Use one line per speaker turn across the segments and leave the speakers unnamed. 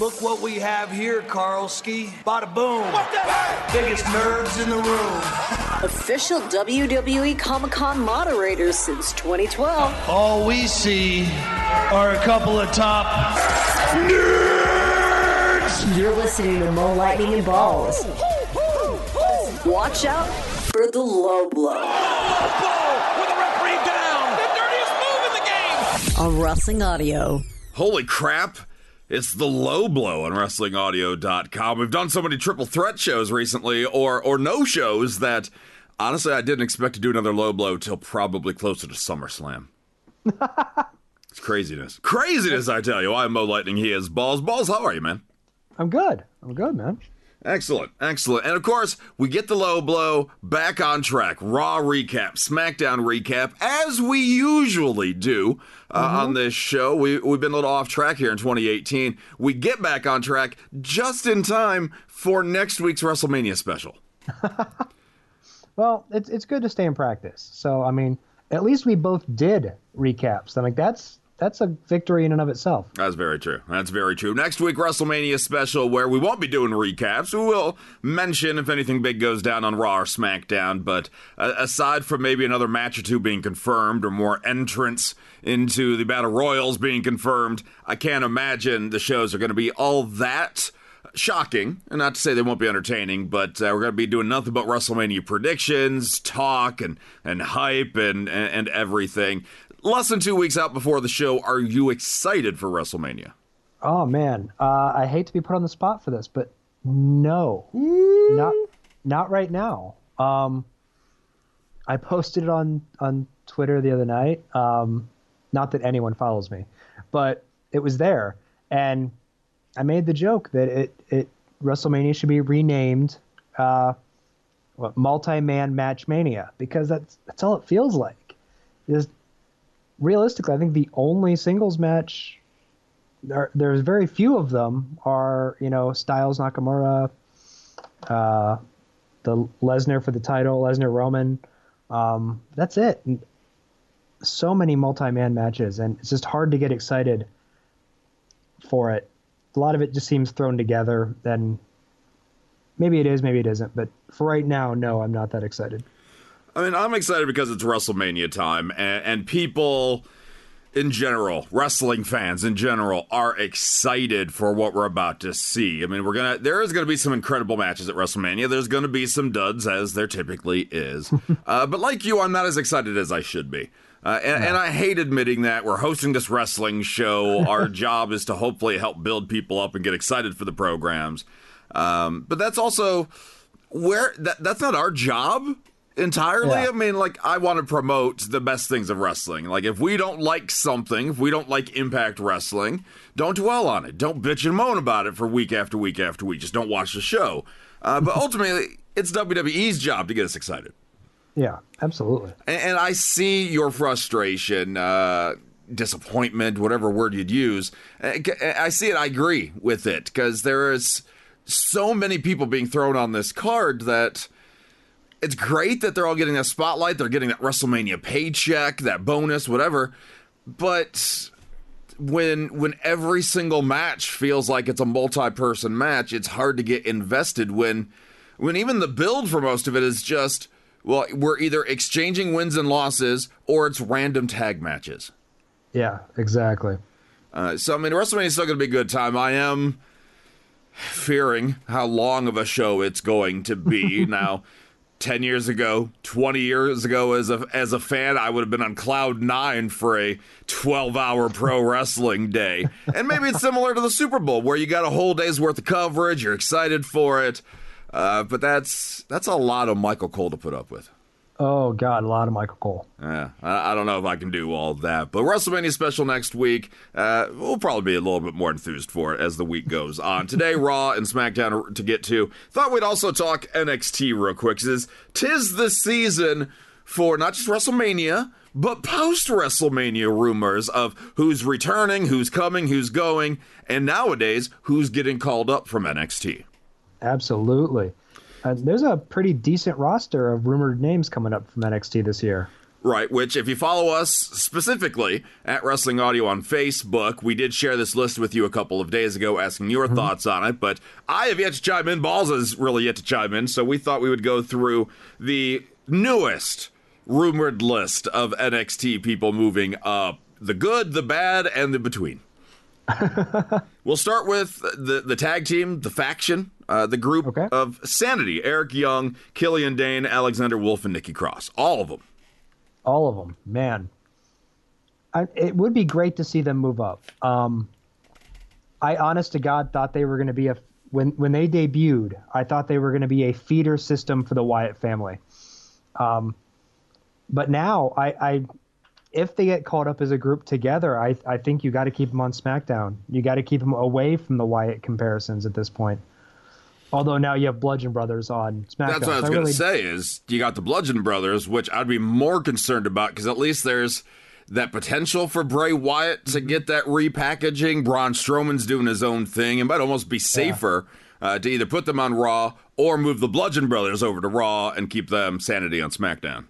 Look what we have here, Karlski. Bada boom. Biggest nerds in the room.
Official WWE Comic Con moderators since 2012.
All we see are a couple of top nerds.
You're listening to Mo Lightning and Ballz. Watch out for the low blow.
with the referee down. The dirtiest move in the game.
On Wrestling Audio.
Holy crap. It's the low blow on WrestlingAudio.com. We've done so many triple threat shows recently, or or no shows that honestly I didn't expect to do another low blow till probably closer to SummerSlam. it's craziness, craziness! I tell you. I'm Mo Lightning. He is Ballz. Ballz. How are you, man?
I'm good. I'm good, man.
Excellent, excellent. And of course, we get the low blow back on track. Raw recap, SmackDown recap, as we usually do uh, on this show. We, we've been a little off track here in 2018. We get back on track just in time for next week's WrestleMania special.
Well, it's it's good to stay in practice. So I mean, at least we both did recaps. I'm like, that's that's a victory in and of itself.
That's very true. That's very true. Next week, WrestleMania special, where we won't be doing recaps. We will mention if anything big goes down on Raw or SmackDown. But uh, aside from maybe another match or two being confirmed or more entrants into the Battle Royals being confirmed, I can't imagine the shows are going to be all that shocking. And not to say they won't be entertaining, but uh, we're going to be doing nothing but WrestleMania predictions, talk, and, and hype, and, and, and everything. Less than two weeks out before the show, are you excited for WrestleMania?
Oh man, uh, I hate to be put on the spot for this, but no, not not right now. Um, I posted it on on Twitter the other night. Um, not that anyone follows me, but it was there, and I made the joke that it it WrestleMania should be renamed uh, what multi-man match mania because that's that's all it feels like. Just realistically, I think the only singles match there, there's very few of them are you know Styles Nakamura, uh, the Lesnar for the title, Lesnar Roman. Um, that's it. So many multi-man matches, and it's just hard to get excited for it. A lot of it just seems thrown together. Then maybe it is, maybe it isn't. But for right now, no, I'm not that excited.
I mean, I'm excited because it's WrestleMania time, and, and people in general, wrestling fans in general, are excited for what we're about to see. I mean, we're gonna there is gonna be some incredible matches at WrestleMania. There's gonna be some duds, as there typically is. uh, but like you, I'm not as excited as I should be. Uh, and, and I hate admitting that we're hosting this wrestling show. Our job is to hopefully help build people up and get excited for the programs. Um, but that's also where that, that's not our job entirely.
Yeah.
I mean, like, I want to promote the best things of wrestling. Like, if we don't like something, if we don't like Impact Wrestling, don't dwell on it. Don't bitch and moan about it for week after week after week. Just don't watch the show. Uh, but ultimately, it's WWE's job to get us excited.
Yeah, absolutely.
And, and I see your frustration, uh, disappointment, whatever word you'd use. I see it. I agree with it because there is so many people being thrown on this card that it's great that they're all getting that spotlight. They're getting that WrestleMania paycheck, that bonus, whatever. But when when every single match feels like it's a multi-person match, it's hard to get invested when when even the build for most of it is just well, we're either exchanging wins and losses or it's random tag matches.
Yeah, exactly.
Uh, so I mean, WrestleMania is still going to be a good time. I am fearing how long of a show it's going to be now. 10 years ago, 20 years ago as a as a fan, I would have been on cloud 9 for a 12-hour pro wrestling day. And maybe it's similar to the Super Bowl where you got a whole day's worth of coverage, you're excited for it. Uh, but that's that's a lot of Michael Cole to put up with.
Oh God, a lot of Michael Cole.
Yeah, I, I don't know if I can do all that. But WrestleMania special next week, uh, we'll probably be a little bit more enthused for it as the week goes on. Today, Raw and SmackDown to get to. Thought we'd also talk NXT real quick. Cause tis the season for not just WrestleMania, but post WrestleMania rumors of who's returning, who's coming, who's going, and nowadays, who's getting called up from NXT.
Absolutely. Uh, there's a pretty decent roster of rumored names coming up from NXT this year.
Right, which if you follow us specifically at Wrestling Audio on Facebook, we did share this list with you a couple of days ago asking your mm-hmm. thoughts on it, but I have yet to chime in. Ballz has really yet to chime in, so we thought we would go through the newest rumored list of NXT people moving up the good, the bad, and the between. we'll start with the the tag team, the faction, uh, the group okay. of Sanity: Eric Young, Killian Dain, Alexander Wolfe, and Nikki Cross. All of them.
All of them, man. I, it would be great to see them move up. Um, I, honest to God, thought they were going to be a when when they debuted. I thought they were going to be a feeder system for the Wyatt family. Um, but now I, I if they get caught up as a group together, I I think you got to keep them on SmackDown. You got to keep them away from the Wyatt comparisons at this point. Although now you have Bludgeon Brothers on SmackDown.
That's what I was so going to say. Is you got the Bludgeon Brothers, which I'd be more concerned about because at least there's that potential for Bray Wyatt to get that repackaging. Braun Strowman's doing his own thing. It might almost be safer yeah. uh, to either put them on Raw or move the Bludgeon Brothers over to Raw and keep them sanity on SmackDown.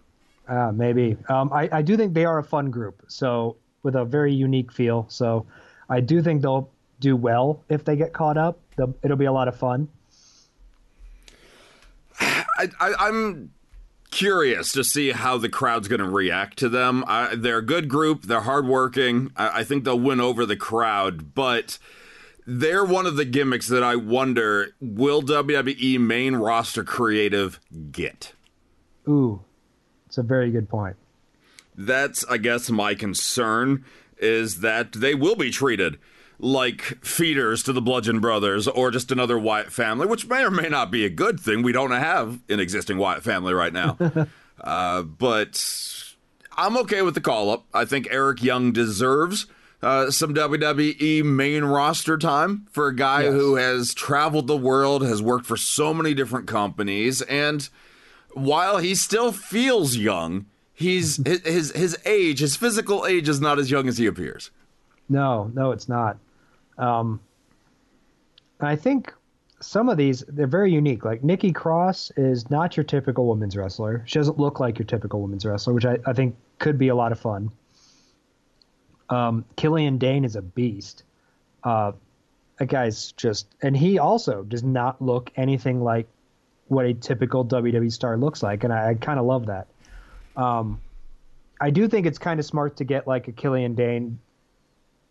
Uh, maybe. Um, I, I do think they are a fun group, so with a very unique feel. So I do think they'll do well if they get caught up. They'll, it'll be a lot of fun.
I, I, am curious to see how the crowd's going to react to them. I, they're a good group. They're hardworking. I, I think they'll win over the crowd, but they're one of the gimmicks that I wonder will WWE main roster creative get?
Ooh, it's a very good point.
That's, I guess, my concern is that they will be treated like feeders to the Bludgeon Brothers or just another Wyatt family, which may or may not be a good thing. We don't have an existing Wyatt family right now. uh, but I'm okay with the call up. I think Eric Young deserves uh, some WWE main roster time for a guy yes. who has traveled the world, has worked for so many different companies, and while he still feels young, he's his his age, his physical age, is not as young as he appears.
No, no, it's not. Um, I think some of these they're very unique. Like Nikki Cross is not your typical women's wrestler. She doesn't look like your typical women's wrestler, which I, I think could be a lot of fun. Um, Killian Dain is a beast. Uh, that guy's just, and he also does not look anything like what a typical WWE star looks like, and I, I kind of love that. Um, I do think it's kind of smart to get like a Killian Dain,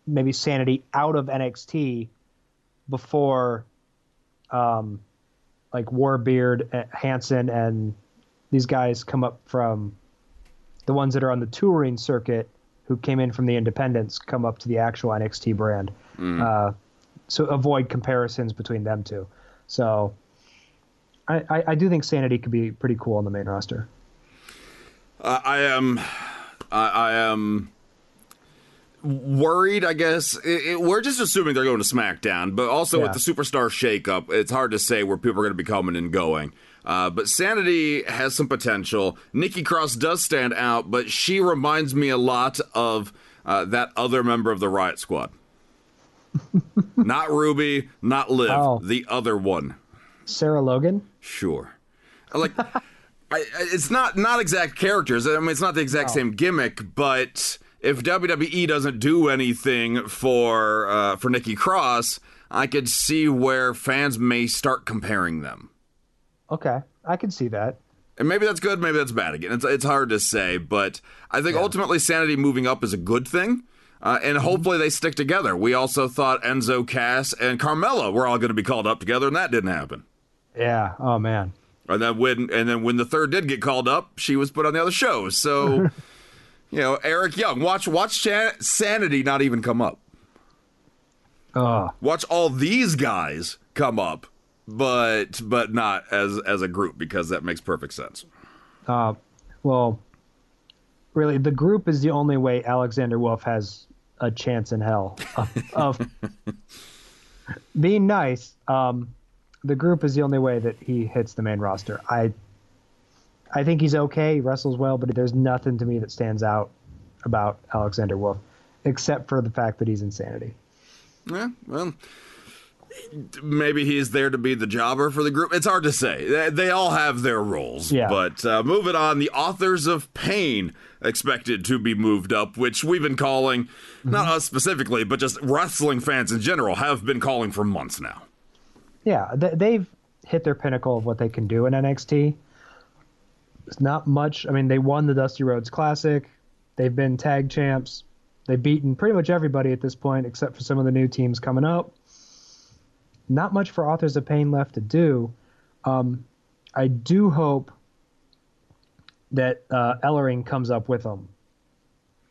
maybe Sanity out of NXT before, um, like Warbeard, uh, Hanson, and these guys come up from the ones that are on the touring circuit who came in from the independents come up to the actual NXT brand. Mm. Uh, so avoid comparisons between them two. So I, I, do think Sanity could be pretty cool on the main roster.
Uh, I am, I, I, am worried. I guess it, it, we're just assuming they're going to SmackDown, but also yeah. with the superstar shakeup, it's hard to say where people are going to be coming and going. Uh, but Sanity has some potential. Nikki Cross does stand out, but she reminds me a lot of uh, that other member of the Riot Squad. not Ruby, not Liv, oh. the other one.
Sarah Logan?
Sure. Like, I, it's not not exact characters. I mean, it's not the exact same gimmick, but if WWE doesn't do anything for uh, for Nikki Cross, I could see where fans may start comparing them.
Okay, I can see that.
And maybe that's good, maybe that's bad. Again, it's it's hard to say, but I think yeah. ultimately Sanity moving up is a good thing. Uh, and hopefully they stick together. We also thought Enzo Cass and Carmella were all going to be called up together, and that didn't happen.
Yeah. Oh man.
And then when and then when the third did get called up, she was put on the other show. So, you know, Eric Young, watch watch Sanity not even come up.
Uh.
Watch all these guys come up, but but not as as a group because that makes perfect sense.
Uh, well, really, the group is the only way Alexander Wolfe has a chance in hell of, of being nice. Um, the group is the only way that he hits the main roster. I I think he's okay, he wrestles well, but there's nothing to me that stands out about Alexander Wolfe, except for the fact that he's insanity.
Yeah, well, maybe he's there to be the jobber for the group. It's hard to say. They, all have their roles.
Yeah.
But uh, moving on, the authors of pain expected to be moved up, which we've been calling, not us specifically, but just wrestling fans in general have been calling for months now.
Yeah, they've hit their pinnacle of what they can do in NXT. It's not much. I mean, they won the Dusty Rhodes Classic. They've been tag champs. They've beaten pretty much everybody at this point, except for some of the new teams coming up. Not much for Authors of Pain left to do. Um, I do hope that uh, Ellering comes up with them.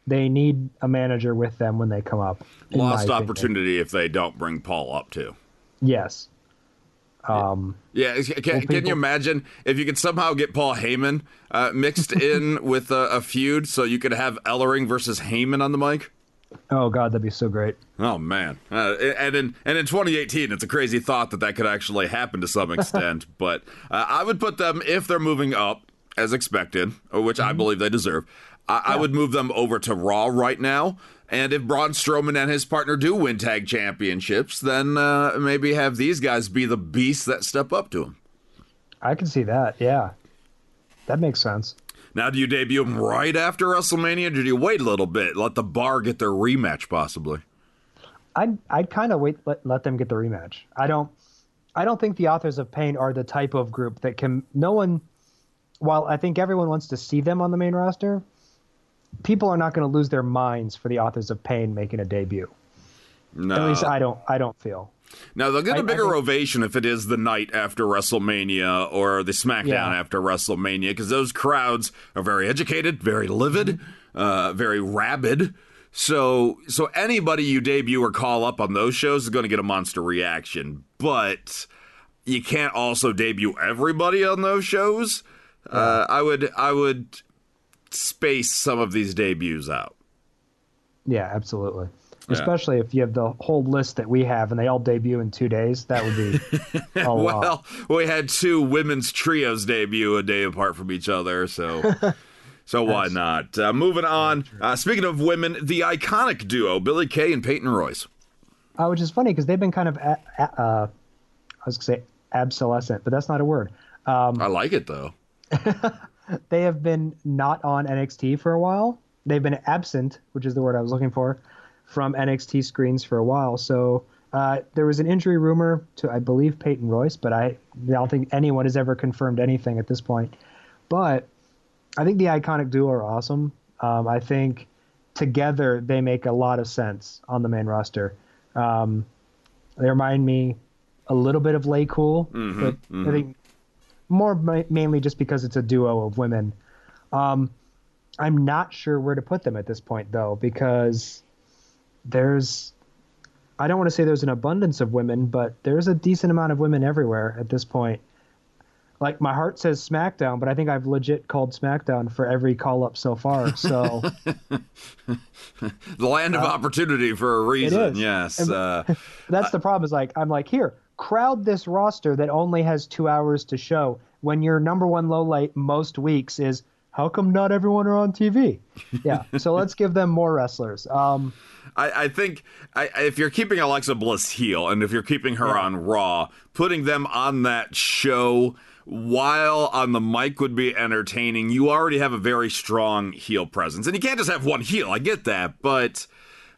They need a manager with them when they come up.
Lost
opinion.
opportunity if they don't bring Paul up too.
Yes. Um,
Yeah, can, can
people-
you imagine if you could somehow get Paul Heyman uh, mixed in with a, a feud so you could have Ellering versus Heyman on the mic?
Oh God, that'd be so great.
Oh man, uh, and in and in 2018, it's a crazy thought that that could actually happen to some extent. but uh, I would put them if they're moving up as expected, which I believe they deserve. I, I would move them over to Raw right now. And if Braun Strowman and his partner do win tag championships, then uh, maybe have these guys be the beasts that step up to them.
I can see that. Yeah, that makes sense.
Now, do you debut them right after WrestleMania, or do you wait a little bit, let the bar get their rematch possibly?
I'd I'd kind of wait let, let them get the rematch. I don't I don't think the authors of pain are the type of group that can no one while I think everyone wants to see them on the main roster, people are not going to lose their minds for the authors of pain making a debut.
No.
At least I don't I don't feel.
Now they'll get a bigger
think-
ovation if it is the night after WrestleMania or the SmackDown
Yeah.
after WrestleMania because those crowds are very educated, very livid,
Mm-hmm.
uh, very rabid. So, so anybody you debut or call up on those shows is going to get a monster reaction. But you can't also debut everybody on those shows. Uh, I would, I would space some of these debuts out.
Yeah, absolutely. Especially if you have the whole list that we have and they all debut in 2 days, that would be.
Well, we had two women's trios debut a day apart from each other, so so why not? Uh, moving on. Uh, speaking of women, the iconic duo Billie Kay and Peyton Royce.
Uh, which is funny because they've been kind of, a, a, uh, I was going to say obsolescent, but that's not a word.
I like it though.
They have been not on NXT for a while. They've been absent, which is the word I was looking for, from NXT screens for a while. So uh, there was an injury rumor to, I believe, Peyton Royce, but I, I don't think anyone has ever confirmed anything at this point. But I think the iconic duo are awesome. Um, I think together they make a lot of sense on the main roster. Um, they remind me a little bit of Lay Cool, but I think more ma- mainly just because it's a duo of women. Um, I'm not sure where to put them at this point, though, because there's. I don't want to say there's an abundance of women, but there's a decent amount of women everywhere at this point. Like my heart says SmackDown, but I think I've legit called SmackDown for every call up so far. So
The land of opportunity for a reason.
Uh.
Yes. Uh,
that's the problem. Is like I'm like here, crowd this roster that only has two hours to show. When your number one low light most weeks is how come not everyone are on TV? Yeah, so let's give them more wrestlers. Um,
I, I think I, if you're keeping Alexa Bliss heel and if you're keeping her on Raw, putting them on that show while on the mic would be entertaining. You already have a very strong heel presence, and you can't just have one heel. I get that, but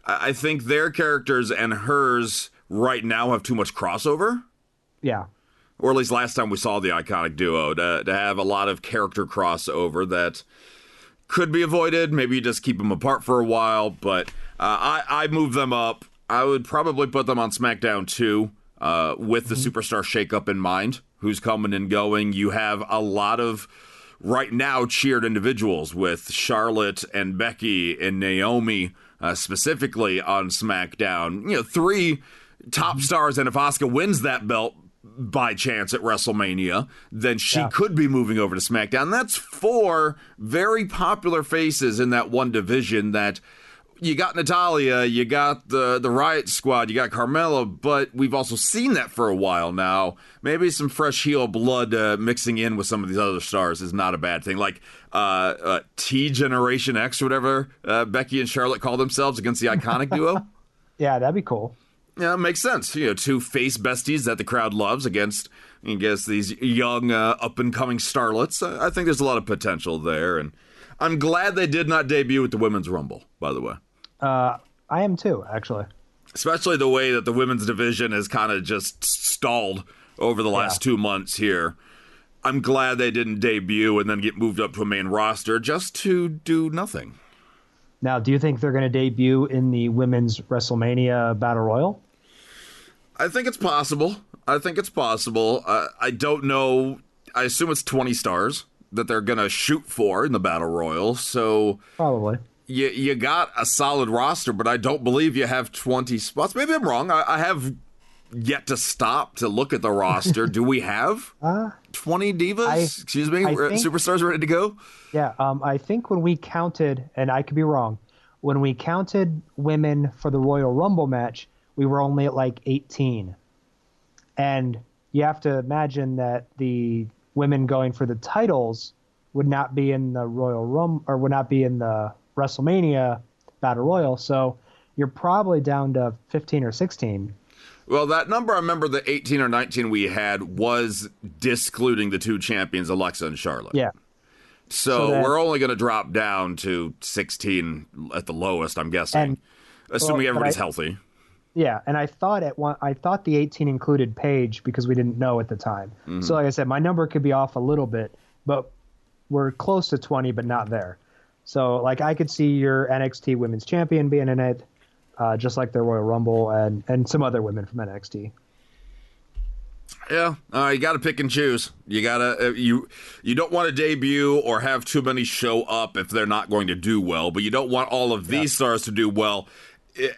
I think their characters and hers right now have too much crossover.
yeah,
Or at least last time we saw the iconic duo to, to have a lot of character crossover that could be avoided. Maybe you just keep them apart for a while, but uh, I I move them up. I would probably put them on SmackDown too, uh, with the superstar shakeup in mind. Who's coming and going? You have a lot of right now cheered individuals with Charlotte and Becky and Naomi uh, specifically on SmackDown. You know, three top stars, and if Asuka wins that belt by chance at WrestleMania, then she
Yeah.
could be moving over to SmackDown. That's four very popular faces in that one division that you got Natalya, you got the the Riot Squad, you got Carmella, but we've also seen that for a while now. Maybe some fresh heel blood uh, mixing in with some of these other stars is not a bad thing. Like uh, uh, T Generation X, or whatever uh, Becky and Charlotte call themselves against the iconic duo.
yeah, that'd be cool.
Yeah, it makes sense. You know, two face besties that the crowd loves against, I guess, these young, uh, up and coming starlets. I think there's a lot of potential there, and I'm glad they did not debut at the Women's Rumble. By the way,
uh, I am too, actually.
Especially the way that the women's division has kind of just stalled over the last yeah. two months here. I'm glad they didn't debut and then get moved up to a main roster just to do nothing.
Now, do you think they're going to debut in the women's WrestleMania Battle Royal?
I think it's possible. I think it's possible. Uh, I don't know. I assume it's 20 stars that they're going to shoot for in the Battle Royal. So
probably
you you got a solid roster, but I don't believe you have 20 spots. Maybe I'm wrong. I, I have yet to stop to look at the roster. Do we have uh, 20 divas? I, Excuse me, think, superstars ready to go?
Yeah, um, I think when we counted, and I could be wrong, when we counted women for the Royal Rumble match, we were only at like 18. And you have to imagine that the women going for the titles would not be in the Royal Rumble or would not be in the WrestleMania Battle Royal. So you're probably down to 15 or 16
well, that number I remember the 18 or 19 we had was discluding the two champions, Alexa and Charlotte.
Yeah.
So, so we're only going to drop down to 16 at the lowest, I'm guessing, and, assuming well, everybody's I, healthy.
Yeah, and I thought at one, I thought the 18 included Paige because we didn't know at the time. Mm-hmm. So, like I said, my number could be off a little bit, but we're close to 20, but not there. So, like, I could see your NXT Women's Champion being in it uh, just like their Royal Rumble and and some other women from NXT.
Yeah, uh, you got to pick and choose. You gotta uh, you you don't want to debut or have too many show up if they're not going to do well, but you don't want all of these yeah. stars to do well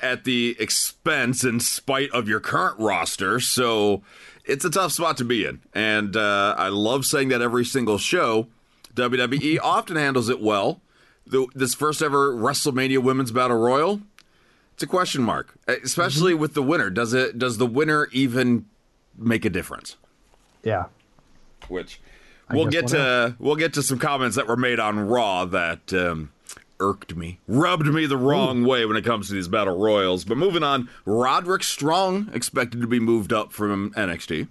at the expense in spite of your current roster. So it's a tough spot to be in, and uh, I love saying that every single show. WWE often handles it well. The, this first ever WrestleMania Women's Battle Royal it's a question mark, especially mm-hmm. with the winner. Does it? Does the winner even make a difference?
Yeah.
Which we'll get to. We'll get to some comments that were made on Raw that um, irked me, rubbed me the wrong Ooh. way when it comes to these battle royals. But moving on, Roderick Strong expected to be moved up from NXT.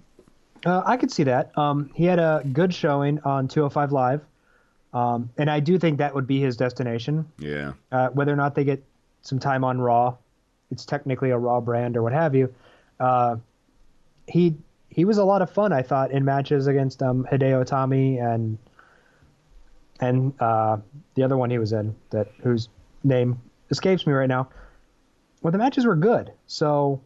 Uh, I could see that. Um, he had a good showing on 205 Live. Um, and I do think that would be his destination.
Yeah.
Uh, whether or not they get some time on Raw. It's technically a Raw brand or what have you. Uh, he he was a lot of fun, I thought, in matches against um, Hideo Itami and and uh, the other one he was in that whose name escapes me right now. Well, the matches were good, so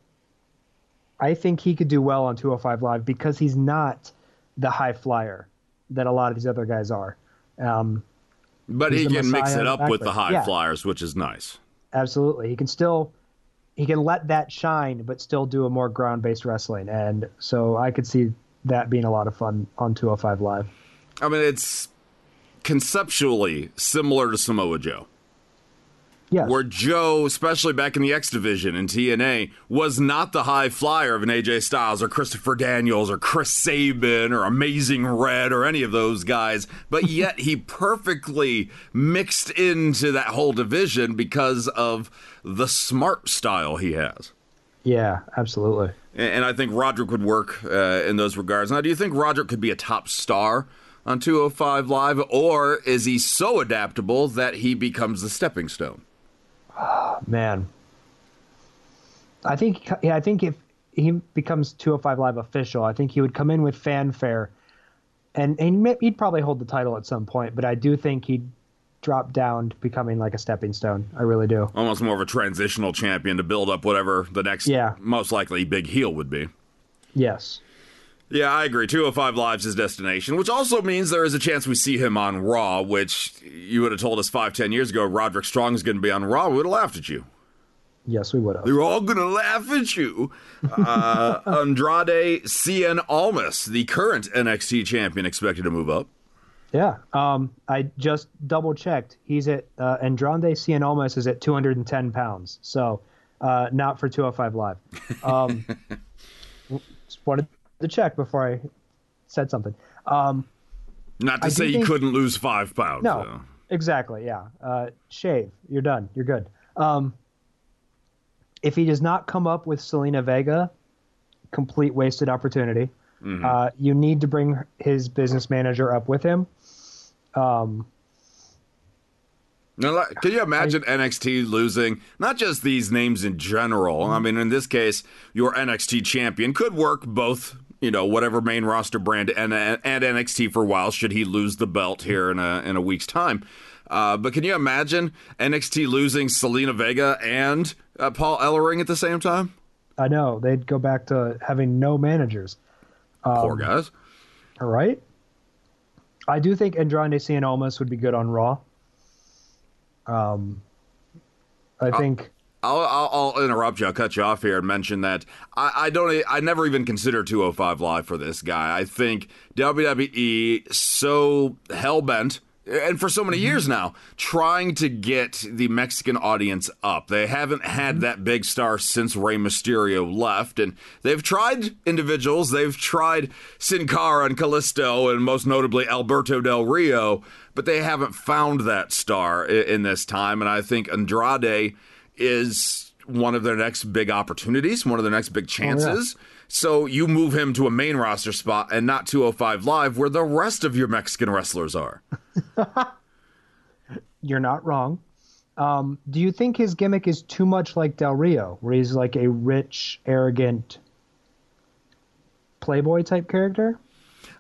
I think he could do well on 205 Live because he's not the high flyer that a lot of these other guys are. Um,
but he can mix it up with the high yeah. flyers, which is nice.
Absolutely. He can still he can let that shine, but still do a more ground based wrestling. And so I could see that being a lot of fun on 205 Live.
I mean, it's conceptually similar to Samoa Joe.
Yes.
Where Joe, especially back in the X division in TNA, was not the high flyer of an AJ Styles or Christopher Daniels or Chris Sabin or Amazing Red or any of those guys, but yet he perfectly mixed into that whole division because of the smart style he has.
Yeah, absolutely.
And I think Roderick would work uh, in those regards. Now, do you think Roderick could be a top star on 205 Live, or is he so adaptable that he becomes the stepping stone?
Man, I think yeah, I think if he becomes 205 Live official, I think he would come in with fanfare, and and he'd probably hold the title at some point. But I do think he'd drop down to becoming like a stepping stone. I really do.
Almost more of a transitional champion to build up whatever the next, yeah. most likely big heel would be.
Yes.
Yeah, I agree. 205 Live's his destination, which also means there is a chance we see him on Raw, which you would have told us five, ten years ago Roderick Strong is going to be on Raw. We would have laughed at you.
Yes, we would have.
They're all going to laugh at you. Uh, Andrade Cien Almas, the current NXT champion, expected to move up.
Yeah, um, I just double checked. He's at uh, Andrade Cien Almas is at 210 pounds, so uh, not for 205 Live. Um, wanted to check before I said something. Um,
Not to I say you think, couldn't lose five pounds.
No, though. exactly. Yeah, uh, shave. You're done. You're good. Um, if he does not come up with Zelina Vega, complete wasted opportunity. Uh, you need to bring his business manager up with him. Um,
Now, can you imagine NXT losing not just these names in general? I mean, in this case, your NXT champion could work both, you know, whatever main roster brand and, and NXT for a while. Should he lose the belt here in a in a week's time? Uh, but can you imagine NXT losing Zelina Vega and uh, Paul Ellering at the same time?
I know they'd go back to having no managers.
Poor guys.
All right. I do think Andrade Cien Almas would be good on Raw. Um, I think
I'll, I'll, I'll interrupt you. I'll cut you off here and mention that I, I don't. I never even consider 205 Live for this guy. I think WWE so hell bent. And for so many mm-hmm. years now, trying to get the Mexican audience up. They haven't had mm-hmm. that big star since Rey Mysterio left. And they've tried individuals. They've tried Sin Cara and Kalisto, and most notably Alberto Del Rio, but they haven't found that star in, in this time. And I think Andrade is one of their next big opportunities, one of their next big chances. So you move him to a main roster spot and not 205 Live, where the rest of your Mexican wrestlers are.
you're not wrong. Um, do you think his gimmick is too much like Del Rio, where he's like a rich, arrogant playboy type character?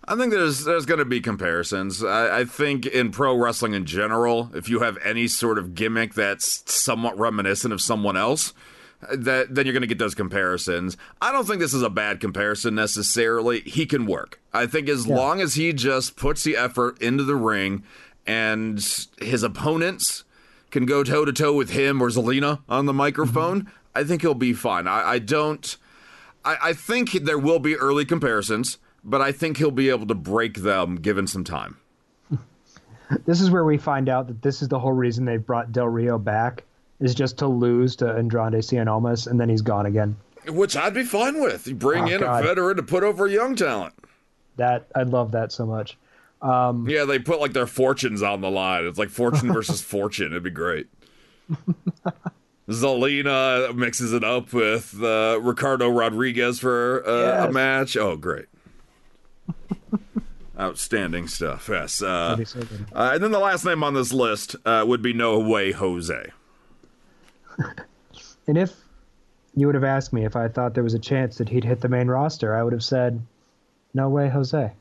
I think there's there's going to be comparisons. I, I think in pro wrestling in general, if you have any sort of gimmick that's somewhat reminiscent of someone else, that then you're going to get those comparisons. I don't think this is a bad comparison necessarily. He can work. I think as long as he just puts the effort into the ring, and his opponents can go toe to toe with him or Zelina on the microphone, mm-hmm. I think he'll be fine. I, I don't. I, I think there will be early comparisons, but I think he'll be able to break them given some time.
This is where we find out that this is the whole reason they've brought Del Rio back is just to lose to Andrade Cien Almas, and then he's gone again.
Which I'd be fine with. You bring
Oh,
in
God.
a veteran to put over a young talent.
That I love that so much.
Yeah, they put like their fortunes on the line. It's like fortune versus fortune. It'd be great. Zelina mixes it up with uh, Ricardo Rodriguez for uh, a match. Oh, great. Outstanding stuff. Yes. Uh,
so
uh, and then the last name on this list uh, would be No Way Jose.
And if you would have asked me if I thought there was a chance that he'd hit the main roster, I would have said, "No way, Jose."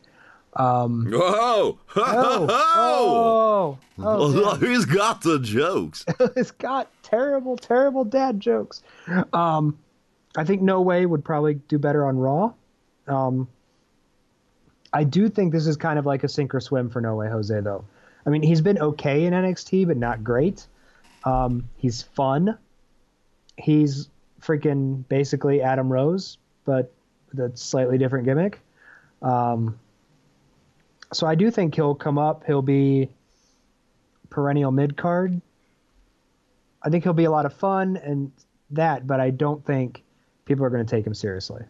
Whoa!
Oh, oh, oh
He's got the jokes.
it's got terrible, terrible dad jokes. Um, I think No Way would probably do better on Raw. Um, I do think this is kind of like a sink or swim for No Way Jose, though. I mean, he's been okay in NXT, but not great. Um, he's fun. He's freaking basically Adam Rose, but that's slightly different gimmick. Um, so I do think he'll come up. He'll be perennial mid card. I think he'll be a lot of fun and that, but I don't think people are going to take him seriously.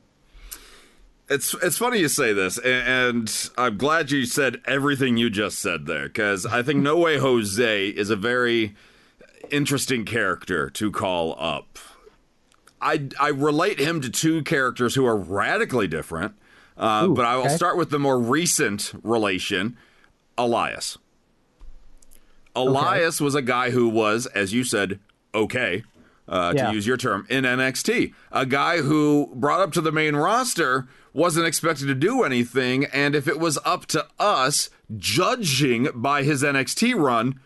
It's it's funny you say this, and I'm glad you said everything you just said there, because I think No Way Jose is a very interesting character to call up. I I relate him to two characters who are radically different, uh,
Ooh,
but I will
okay.
start with the more recent relation, Elias. Elias was a guy who was, as you said, okay, uh,
Yeah.
to use your term, in NXT. A guy who brought up to the main roster wasn't expected to do anything, and if it was up to us, judging by his NXT run,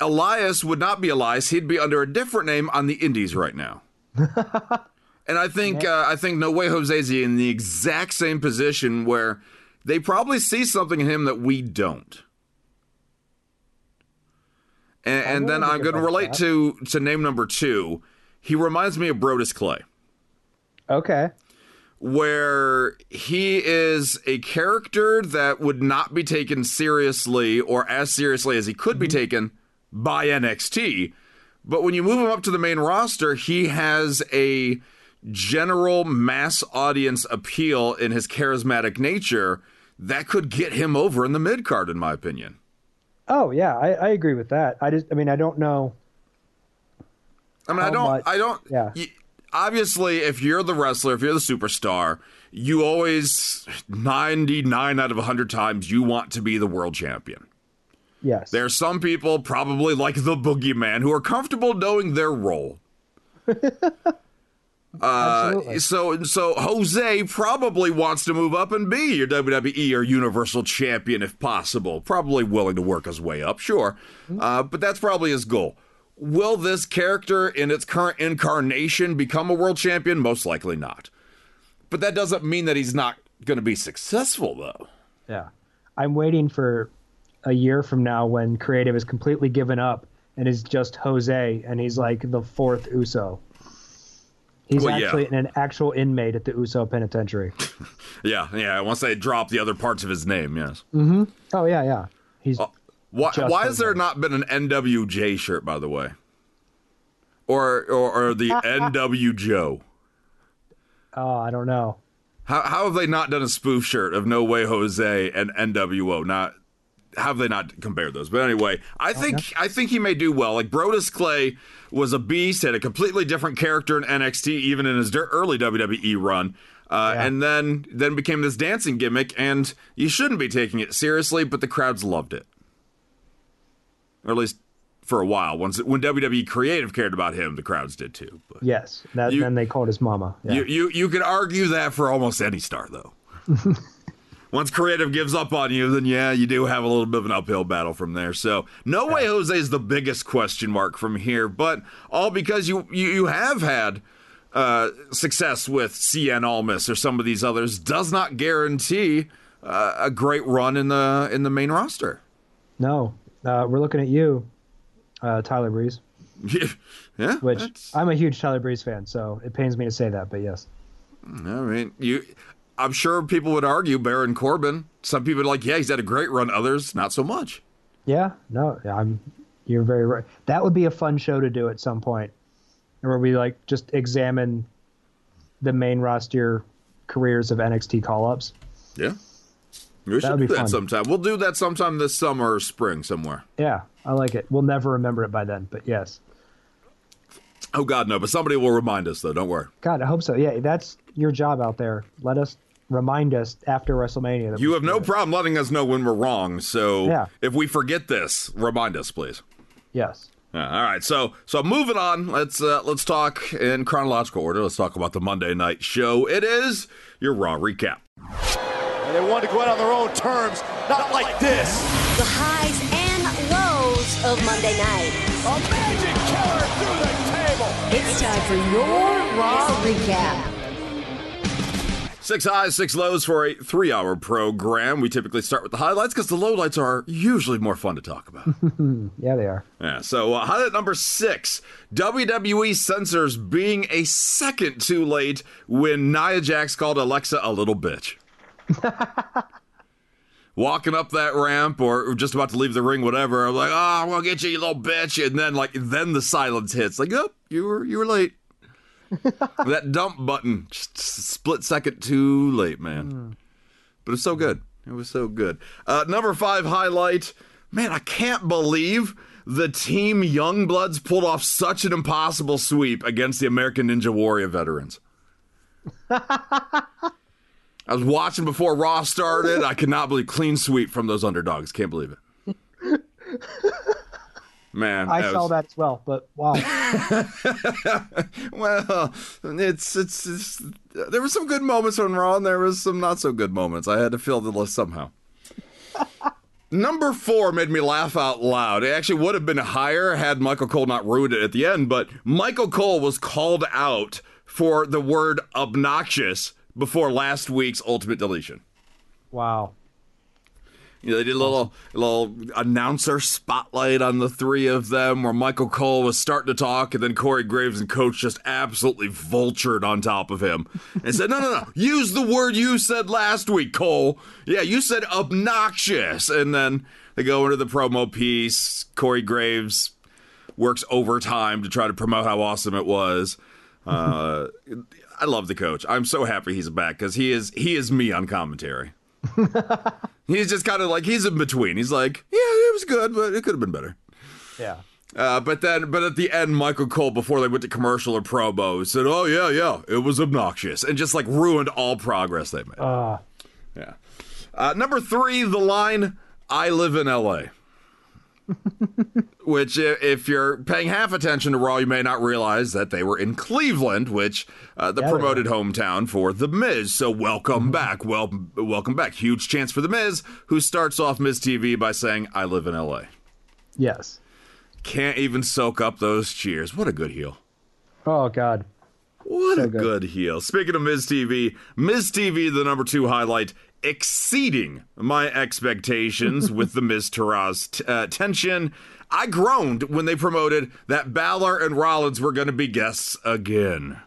Elias would not be Elias. He'd be under a different name on the Indies right now. and I think uh, I think No Way Jose's in the exact same position where they probably see something in him that we don't. And, and then I'm going to relate
that.
to to name number two. He reminds me of Brodus Clay
Okay.
where he is a character that would not be taken seriously or as seriously as he could be taken by NXT. But when you move him up to the main roster, he has a general mass audience appeal in his charismatic nature that could get him over in the mid card, in my opinion.
Oh yeah, I, I agree with that. I just, I mean, I don't know.
I mean, I don't,
much-
I don't,
yeah.
y- obviously, if you're the wrestler, if you're the superstar, you always 99 out of 100 times you want to be the world champion.
Yes.
There are some people, probably like the boogeyman, who are comfortable knowing their role. Uh, so, so Jose probably wants to move up and be your WWE or Universal Champion if possible. Probably willing to work his way up, sure, uh, but that's probably his goal. Will this character in its current incarnation become a world champion? Most likely not. But that doesn't mean that he's not going to be successful, though.
Yeah. I'm waiting for a year from now when creative is completely given up and is just Jose and he's like the fourth Uso. He's
Well, yeah.
actually an actual inmate at the Uso penitentiary.
Yeah, yeah. Once they drop the other parts of his name, yes. Mm-hmm.
Oh yeah, yeah. He's
Why,
Just
why has there not been an NWJ shirt, by the way? Or or, or the NW Joe?
oh, I don't know.
How how have they not done a spoof shirt of No Way Jose and NWO? Not how have they not compared those? But anyway, I think I think he may do well. Like Brodus Clay was a beast, had a completely different character in NXT, even in his early WWE run. Uh,
Yeah.
And then then became this dancing gimmick, and you shouldn't be taking it seriously, but the crowds loved it, or at least for a while. Once when WWE Creative cared about him, the crowds did too. But
Yes. That,
You-
then they called his mama. Yeah.
you, you you could argue that for almost any star, though. Once creative gives up on you, then yeah, you do have a little bit of an uphill battle from there. So, no way Jose is the biggest question mark from here, but all because you you, you have had uh, success with Cien Almas or some of these others does not guarantee uh, a great run in the in the main roster.
no. Uh, we're looking at you, uh, Tyler Breeze,
yeah,
which
that's-
I'm a huge Tyler Breeze fan, so it pains me to say that, but yes.
I mean, you. I'm sure people would argue Baron Corbin. Some people are like, yeah, he's had a great run. Others, not so much.
Yeah, no, I'm. You're very right. That would be a fun show to do at some point, where we like just examine the main roster careers of NXT call-ups.
Yeah. We should do that
fun.
sometime. We'll do that sometime this summer or spring somewhere.
Yeah, I like it. We'll never remember it by then, but yes.
Oh God, no! But somebody will remind us, though. Don't worry.
God, I hope so. Yeah, that's your job out there. Let us remind us after WrestleMania. That
You have no
it.
problem letting us know when we're wrong. So
Yeah.
if we forget this, remind us, please.
Yes.
Yeah, all right. So so moving on. Let's uh, let's talk in chronological order. Let's talk about the Monday night show. It is your Raw recap.
And they wanted to go out on their own terms, not like this.
The highs and lows of Monday night.
A magic killer through the table.
It's time for your Raw recap.
Six highs, six lows for a three-hour program. We typically start with the highlights because the lowlights are usually more fun to talk about.
Yeah, they are.
Yeah, so uh, highlight number six WWE censors being a second too late when Nia Jax called Alexa a little bitch. Walking up that ramp or just about to leave the ring, whatever, I'm like, oh, I'm gonna get you, you little bitch. And then, like, then the silence hits. Like, oh, you were, you were late. that dump button, just split second too late, man. But it's so good. It was so good. Uh, number five highlight. Man, I can't believe the team Youngbloods pulled off such an impossible sweep against the American Ninja Warrior veterans. I was watching before Raw started. I could not believe clean sweep from those underdogs. Can't believe it. Man,
I saw
was-
that as well, but wow.
well, it's, it's it's there were some good moments on Raw, and there was some not so good moments. I had to fill the list somehow. Number four made me laugh out loud. It actually would have been higher had Michael Cole not ruined it at the end, but Michael Cole was called out for the word obnoxious before last week's Ultimate Deletion.
wow.
You know, they did a little little announcer spotlight on the three of them where Michael Cole was starting to talk and then Corey Graves and Coach just absolutely vultured on top of him and said, No, no, no, use the word you said last week, Cole. Yeah, you said obnoxious. And then they go into the promo piece. Corey Graves works overtime to try to promote how awesome it was. Uh, I love the coach. I'm so happy he's back because he is he is me on commentary. He's just kind of like he's in between. He's like, yeah, it was good, but it could have been better.
Yeah.
Uh, but then, but at the end, Michael Cole, before they went to commercial or promo, said, "Oh yeah, yeah, it was obnoxious," and just like ruined all progress they made.
Uh,
yeah. Uh, number three, the line, "I live in L.A." which, if you're paying half attention to Raw, you may not realize that they were in Cleveland, which uh, the
Yeah,
promoted hometown for The Miz. So welcome back, well, welcome back. Huge chance for The Miz, who starts off Miz TV by saying, "I live in L.A."
yes.
Can't even soak up those cheers. What a good heel.
Oh God.
What a
good.
good heel. Speaking of Miz TV, Miz TV, the number two highlight, exceeding my expectations with the Miztourage t- uh, tension. I groaned when they promoted that Balor and Rollins were going to be guests again.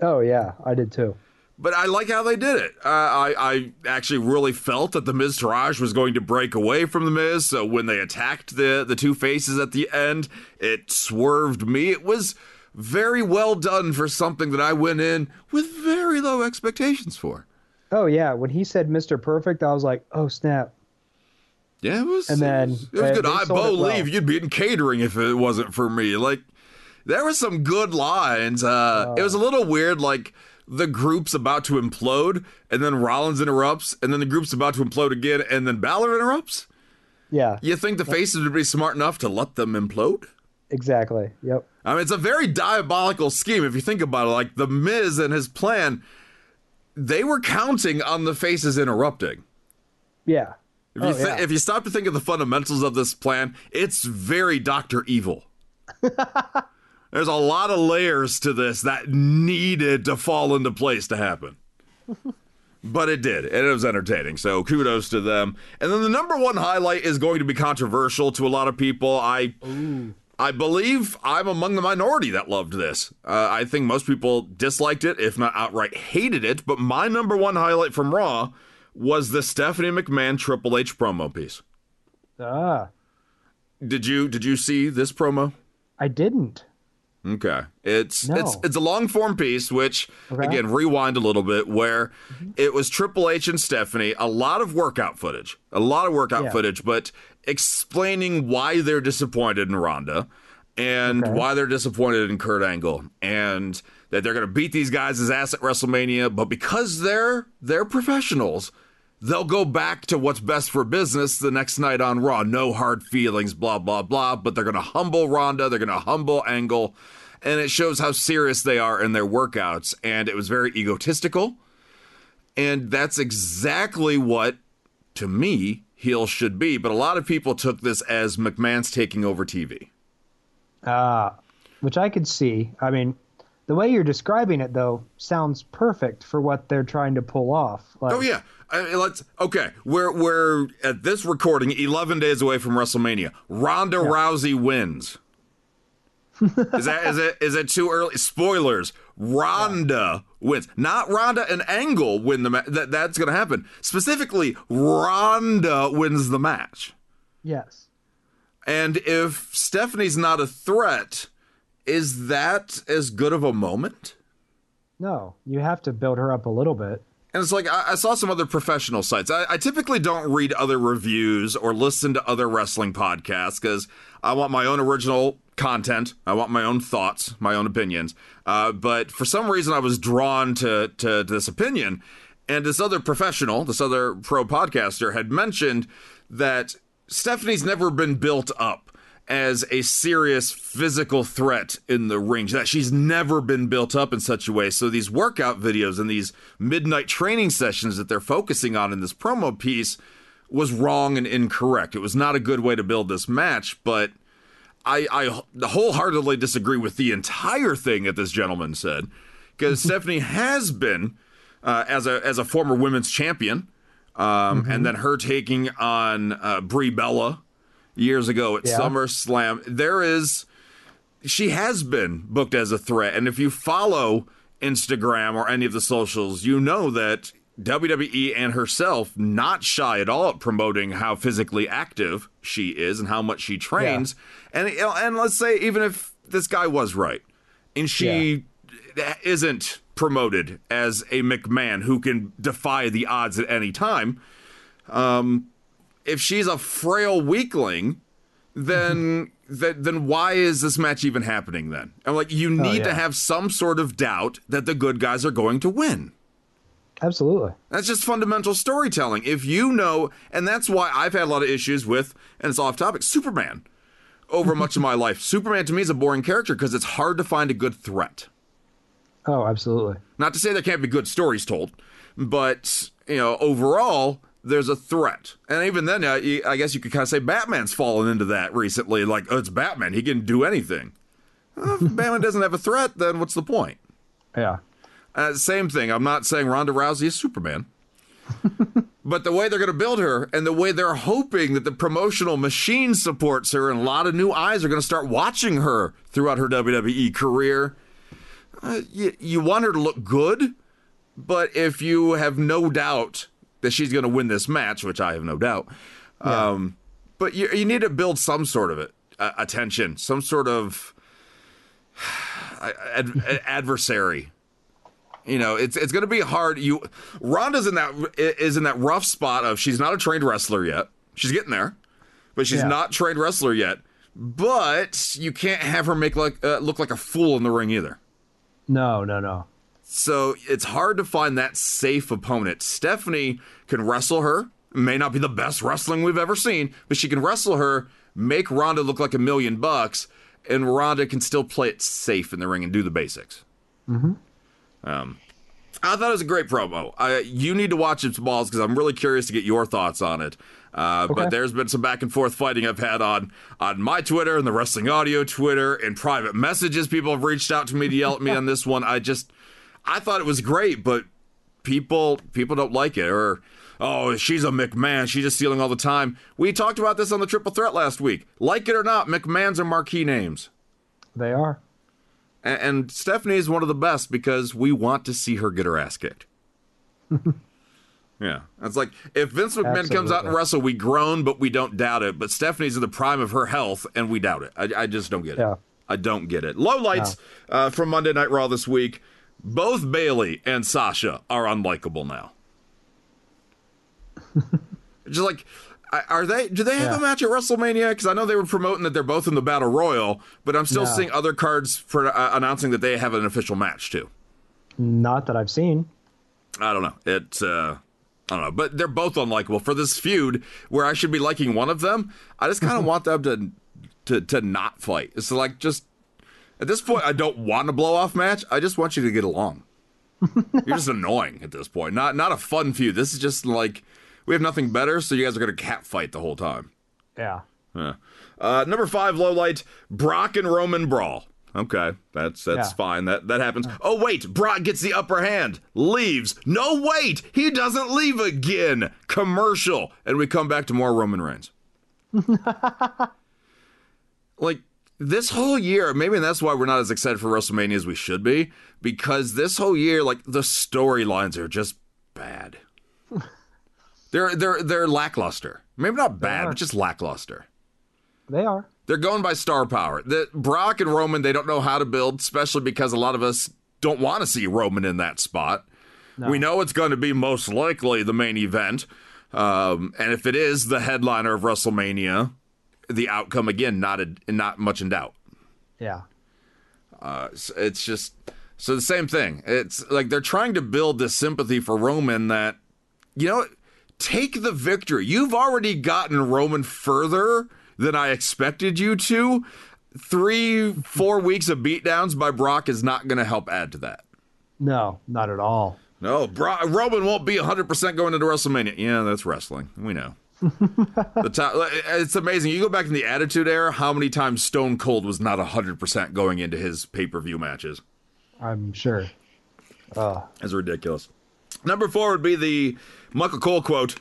Oh yeah, I did too.
But I like how they did it. Uh, I, I actually really felt that the Miztourage was going to break away from the Miz. So when they attacked the the two faces at the end, it swerved me. It was very well done for something that I went in with very low expectations for.
Oh yeah, when he said Mr. Perfect, I was like, oh snap.
Yeah, it was.
And then,
it was, it was good. I
it well.
believe you'd be in catering if it wasn't for me. Like there were some good lines. Uh, it was a little weird. Like the group's about to implode, and then Rollins interrupts, and then the group's about to implode again, and then Balor interrupts.
Yeah,
You think the faces would be smart enough to let them implode?
Exactly. Yep.
I mean, it's a very diabolical scheme if you think about it. Like the Miz and his plan, they were counting on the faces interrupting.
Yeah.
If you,
Oh,
thi-
yeah.
if you stop to think of the fundamentals of this plan, it's very Doctor Evil. There's a lot of layers to this that needed to fall into place to happen. but it did, and it was entertaining. So kudos to them. And then the number one highlight is going to be controversial to a lot of people. I I believe I'm among the minority that loved this. Uh, I think most people disliked it, if not outright hated it. But my number one highlight from Raw was the Stephanie McMahon Triple H promo piece.
Ah,
Did you did you see this promo?
I didn't.
Okay. It's
No.
it's it's a long form piece, which
Okay.
again rewind a little bit, where it was Triple H and Stephanie, a lot of workout footage, a lot of workout
Yeah.
footage, but explaining why they're disappointed in Ronda and
Okay.
why they're disappointed in Kurt Angle and that they're going to beat these guys' as ass at WrestleMania, but because they're they're professionals, they'll go back to what's best for business the next night on Raw. No hard feelings, blah, blah, blah. But they're going to humble Ronda. They're going to humble Angle. And it shows how serious they are in their workouts. And it was very egotistical. And that's exactly what, to me, heel should be. But a lot of people took this as McMahon's taking over TV.
Ah, which I could see. I mean, the way you're describing it though sounds perfect for what they're trying to pull off. Like,
Oh yeah, I mean, let's okay. We're we're at this recording 11 days away from WrestleMania. Ronda Rousey wins. Is that is it is it too early? Spoilers. Ronda wins. Not Ronda and Angle win the match. That that's going to happen. Specifically, Ronda wins the match.
Yes.
And if Stephanie's not a threat, is that as good of a moment?
No, you have to build her up a little bit.
And it's like I, I saw some other professional sites. I, I typically don't read other reviews or listen to other wrestling podcasts because I want my own original content. I want my own thoughts, my own opinions. Uh, but for some reason, I was drawn to, to to this opinion, and this other professional, this other pro podcaster, had mentioned that Stephanie's never been built up as a serious physical threat in the ring. That she's never been built up in such a way. So these workout videos and these midnight training sessions that they're focusing on in this promo piece was wrong and incorrect. It was not a good way to build this match, but I, I wholeheartedly disagree with the entire thing that this gentleman said because Stephanie has been uh, as a as a former women's champion, um, and then her taking on uh, Brie Bella years ago at
Yeah.
SummerSlam. There is she has been booked as a threat, and if you follow Instagram or any of the socials, you know that WWE and herself not shy at all at promoting how physically active she is and how much she trains. And and let's say even if this guy was right, and she isn't promoted as a McMahon who can defy the odds at any time, um, if she's a frail weakling, then then then why is this match even happening then? I'm like, you oh, need to
yeah.
have some sort of doubt that the good guys are going to win.
Absolutely.
That's just fundamental storytelling. If you know, and that's why I've had a lot of issues with, and it's off topic, Superman over much of my life. Superman to me is a boring character because it's hard to find a good threat.
Oh, absolutely.
Not to say there can't be good stories told, but you know, overall, there's a threat. And even then, uh, you- I guess you could kind of say Batman's fallen into that recently. Like, oh, it's Batman; he can do anything. Well, if Batman doesn't have a threat, then what's the point?
Yeah.
Uh, same thing. I'm not saying Ronda Rousey is Superman. but the way they're going to build her and the way they're hoping that the promotional machine supports her and a lot of new eyes are going to start watching her throughout her WWE career, uh, you, you want her to look good. But if you have no doubt that she's going to win this match, which I have no doubt, um, but you, you need to build some sort of it, uh, attention, some sort of ad- adversary you know, it's it's going to be hard. You Ronda's in that is in that rough spot of she's not a trained wrestler yet. She's getting there, but she's
Yeah.
not trained wrestler yet. But you can't have her make like uh, look like a fool in the ring either.
No, no, no.
So it's hard to find that safe opponent. Stephanie can wrestle her. May not be the best wrestling we've ever seen, but she can wrestle her, make Ronda look like a million bucks, and Ronda can still play it safe in the ring and do the basics. Hmm. Um, I thought it was a great promo. I, you need to watch its Ballz because I'm really curious to get your thoughts on it. Uh, But there's been some back and forth fighting I've had on on my Twitter and the Wrestling Audio Twitter and private messages. People have reached out to me to yell at me on this one. I just I thought it was great, but people people don't like it or. Oh, she's a McMahon. She's just stealing all the time. We talked about this on the Triple Threat last week. Like it or not, McMahons are marquee names.
They are.
And, and Stephanie is one of the best because we want to see her get her ass kicked. yeah. It's like if Vince McMahon comes out and wrestle, we groan, but we don't doubt it. But Stephanie's in the prime of her health, and we doubt it. I, I just don't get it.
Yeah.
I don't get it. Low lights uh, from Monday Night Raw this week. Both Bayley and Sasha are unlikable now. just like, are they? Do they have
Yeah.
a match at WrestleMania? Because I know they were promoting that they're both in the Battle Royal, but I'm still
No.
seeing other cards for uh, announcing that they have an official match too.
Not that I've seen.
I don't know. It. Uh, I don't know, but they're both unlikable for this feud where I should be liking one of them. I just kind of want them to, to to not fight. It's like just at this point, I don't want a blow off match. I just want you to get along. You're just annoying at this point. Not not a fun feud. This is just like we have nothing better, so you guys are gonna cat fight the whole time.
Yeah.
Uh, number five, low light, Brock and Roman brawl. Okay, that's that's
Yeah.
fine. That that happens. Oh wait, Brock gets the upper hand, leaves. No wait, he doesn't leave again. Commercial, and we come back to more Roman Reigns. like this whole year, maybe that's why we're not as excited for WrestleMania as we should be, because this whole year, like the storylines are just bad. they're they're they're lackluster. Maybe not bad, but just lackluster.
They are.
They're going by star power. The Brock and Roman, they don't know how to build, especially because a lot of us don't want to see Roman in that spot. We know it's going to be most likely the main event. Um, and if it is the headliner of WrestleMania, the outcome again not a, not much in doubt.
Yeah.
Uh, it's, it's just so the same thing. It's like they're trying to build this sympathy for Roman that you know take the victory. You've already gotten Roman further than I expected you to. Three, four weeks of beatdowns by Brock is not going to help add to that.
No, not at all.
No, Bro- Roman won't be 100% going into WrestleMania. Yeah, that's wrestling. We know. The top, it's amazing. You go back in the Attitude Era, how many times Stone Cold was not 100% going into his pay per view matches?
I'm sure. Uh,
That's ridiculous. Number four would be the Michael Cole quote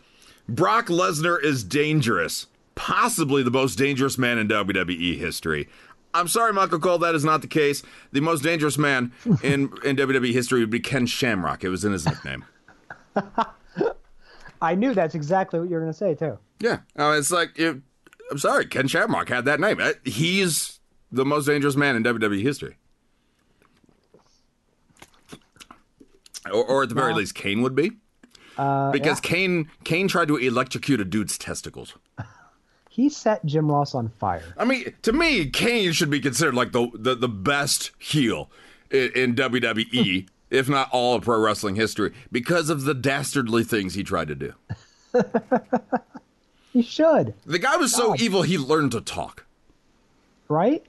Brock Lesnar is dangerous, possibly the most dangerous man in WWE history. I'm sorry, Michael Cole, that is not the case. The most dangerous man in, in WWE history would be Ken Shamrock. It was in his nickname.
I knew that's exactly what you were going to say too.
Yeah. Uh, it's like, it, I'm sorry, Ken Shamrock had that name. Uh, He's the most dangerous man in WWE history. Or, or at the very least, Kane would be.
Uh,
Because Kane Kane tried to electrocute a dude's testicles.
he set Jim Ross on fire.
I mean, to me, Kane should be considered like the the, the best heel in, in WWE, if not all of pro wrestling history, because of the dastardly things he tried to do.
He should,
The guy was so
God.
evil he learned to talk.
right?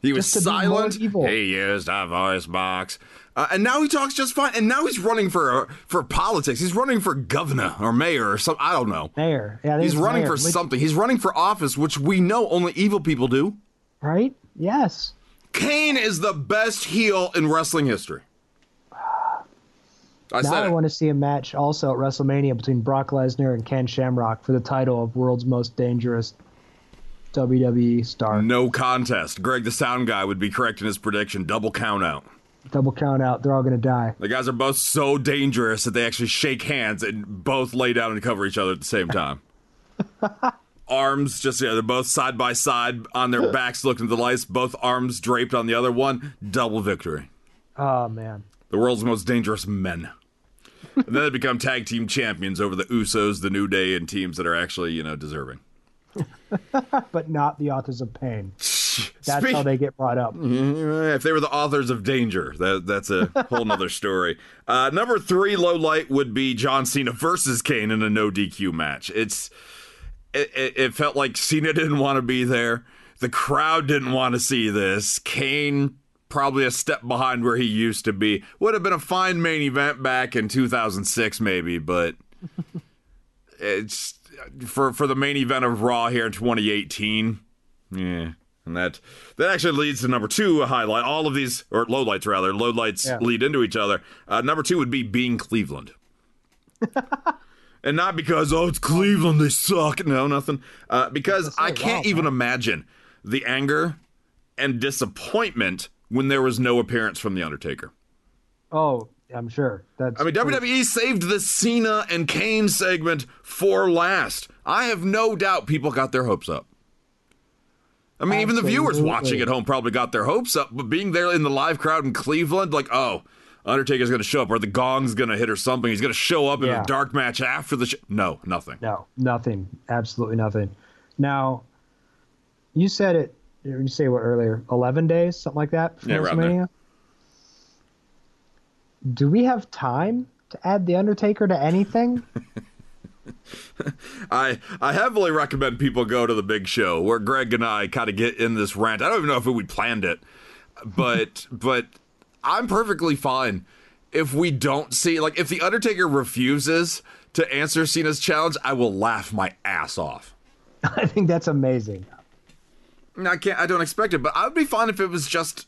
He was
Just to be more
silent. He used a voice box, uh, and now he talks just fine. And now he's running for uh, for politics. He's running for governor or mayor or something. I don't know.
Mayor. Yeah,
He's running
mayor,
for
which-
something. He's running for office, which we know only evil people do.
Right? Yes.
Kane is the best heel in wrestling history. I
now
said
I want to see a match also at WrestleMania between Brock Lesnar and Ken Shamrock for the title of World's Most Dangerous WWE Star.
No contest. Greg, the sound guy, would be correct in his prediction. Double count out.
Double count out. They're all going to die.
The guys are both so dangerous that they actually shake hands and both lay down and cover each other at the same time. arms just yeah, they're both side by side on their backs looking at the lights, both arms draped on the other one. Double victory.
Oh, man.
The world's most dangerous men. And then they become tag team champions over the Usos, the New Day, and teams that are actually, you know, deserving.
But not the authors of pain. That's how they get brought up.
If they were the authors of Danger, that that's a whole nother story. Uh, number three low light would be John Cena versus Kane in a no DQ match. It's it, it, it felt like Cena didn't want to be there. The crowd didn't want to see this. Kane probably a step behind where he used to be. Would have been a fine main event back in 2006 maybe, but it's for for the main event of Raw here in 2018. Yeah. And that that actually leads to number two, a highlight. All of these, or lowlights rather, lowlights
Yeah.
lead into each other. Uh, number two would be being Cleveland. and not because, oh, it's Cleveland, they suck. No, nothing. Uh, because I can't even imagine the anger and disappointment when there was no appearance from The Undertaker.
Oh, I'm sure. That's
I mean, WWE saved the Cena and Kane segment for last. I have no doubt people got their hopes up. I mean, even the viewers watching at home probably got their hopes up, but being there in the live crowd in Cleveland, like, oh, Undertaker's going to show up, or the gong's going to hit, or something. He's going to show up in
Yeah.
a dark match after the show. No, nothing.
No, nothing. Absolutely nothing. Now, you said it. You say what earlier? Eleven days, something like that.
Yeah.
WrestleMania? Do we have time to add the Undertaker to anything?
I I heavily recommend people go to the big show where Greg and I kind of get in this rant. I don't even know if we planned it, but but I'm perfectly fine if we don't see like if the Undertaker refuses to answer Cena's challenge, I will laugh my ass off.
I think that's amazing.
I can't. I don't expect it, but I would be fine if it was just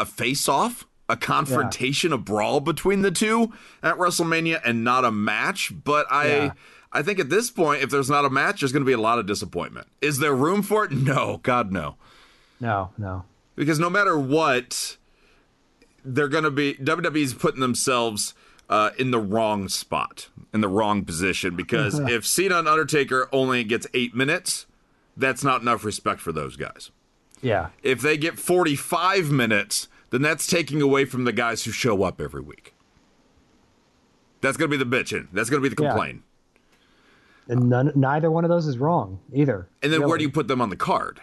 a face-off, a confrontation, a brawl between the two at WrestleMania, and not a match. But I,
Yeah.
I think at this point, if there's not a match, there's going to be a lot of disappointment. Is there room for it? No, God, no.
No, no.
Because no matter what, they're going to be WWE's putting themselves uh, in the wrong spot, in the wrong position. Because if Cena and Undertaker only gets eight minutes, that's not enough respect for those guys.
Yeah,
If they get 45 minutes, then that's taking away from the guys who show up every week. That's going to be the bitching. That's going to be the
Yeah.
complaint.
and none, neither one of those is wrong either.
And then where do you put them on the card?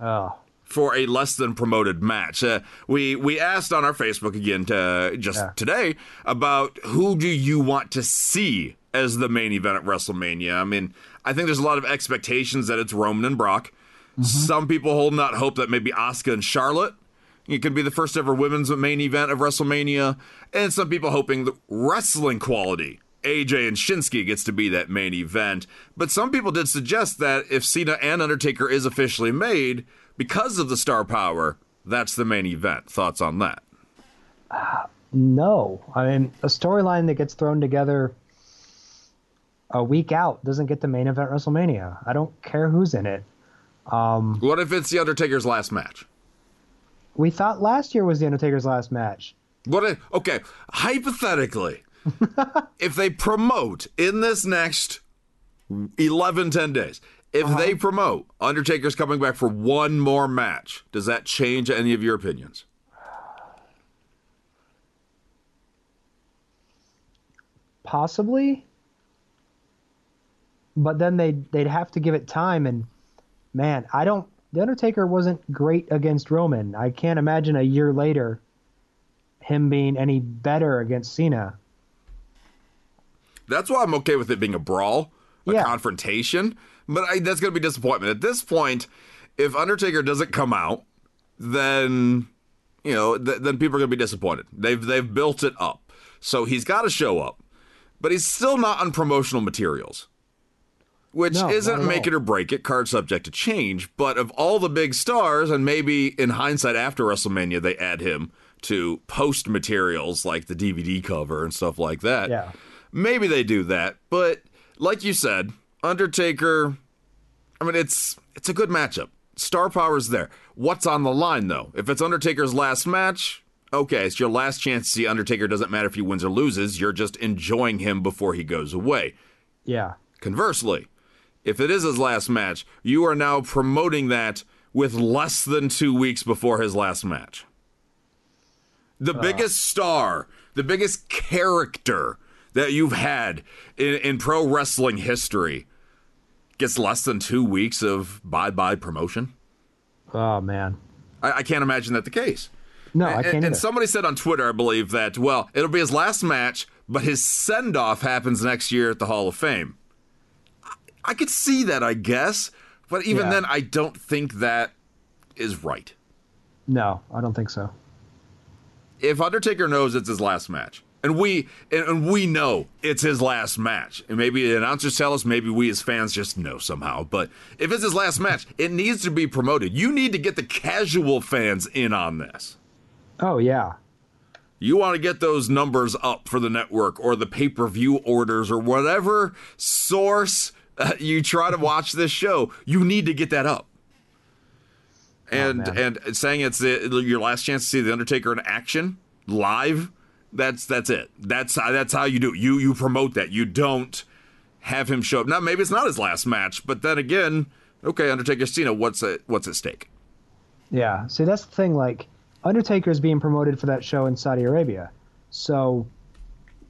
Oh,
for a less than promoted match. Uh, we we asked on our Facebook again to, just
Yeah.
today about who do you want to see as the main event at WrestleMania. I mean, I think there's a lot of expectations that it's Roman and Brock. Mm-hmm. Some people holding out hope that maybe Asuka and Charlotte. It could be the first ever women's main event of WrestleMania, and some people hoping the wrestling quality. AJ and Shinsuke gets to be that main event. But some people did suggest that if Cena and Undertaker is officially made, because of the star power, that's the main event. Thoughts on that?
no. I mean, a storyline that gets thrown together a week out doesn't get the main event WrestleMania. I don't care who's in it.
Um, what if it's the Undertaker's last match?
We thought last year was the Undertaker's last match.
What if, okay, hypothetically, if they promote in this next 11, 10 days, if uh-huh. they promote Undertaker's coming back for one more match, does that change any of your opinions?
Possibly. But then they they'd have to give it time and man, I don't. The Undertaker wasn't great against Roman. I can't imagine a year later him being any better against Cena.
That's why I'm okay with it being a brawl, a
Yeah.
confrontation. But I, that's going to be disappointment. At this point, if Undertaker doesn't come out, then you know, th- then people are going to be disappointed. They've they've built it up, so he's got to show up. But he's still not on promotional materials, which
No,
isn't make
all.
it or break it. Card subject to change. But of all the big stars, and maybe in hindsight after WrestleMania, they add him to post materials like the DVD cover and stuff like that.
Yeah.
Maybe they do that, but like you said, Undertaker. I mean, it's it's a good matchup. Star power's there. What's on the line though? If it's Undertaker's last match, okay, it's your last chance to see Undertaker. Doesn't matter if he wins or loses. You're just enjoying him before he goes away.
Yeah.
Conversely, if it is his last match, you are now promoting that with less than two weeks before his last match. The ah. biggest star, the biggest character that you've had in, in pro wrestling history gets less than two weeks of bye bye promotion.
Oh man.
I, I can't imagine that the case.
No, I
And-
can't.
and,
either.
somebody said on Twitter, I believe, that, well, it'll be his last match, but his send off happens next year at the Hall of Fame. I, could see that, I guess, but even
Yeah.
then, I don't think that is right.
no, I don't think so.
If Undertaker knows it's his last match, and we and, and we know it's his last match, and maybe the announcers tell us, maybe we as fans just know somehow, but if it's his last match, it needs to be promoted. You need to get the casual fans in on this.
Oh yeah.
you want to get those numbers up for the network or the pay per view orders or whatever source uh, you try to watch this show, you need to get that up. And
man.
and saying it's the, your last chance to see the Undertaker in action live, that's that's it. That's that's how you do it. You you promote that. You don't have him show up. Now maybe it's not his last match, but then again, okay, Undertaker Cena, what's at what's at stake?
Yeah. See, that's the thing. Like, Undertaker is being promoted for that show in Saudi Arabia. So,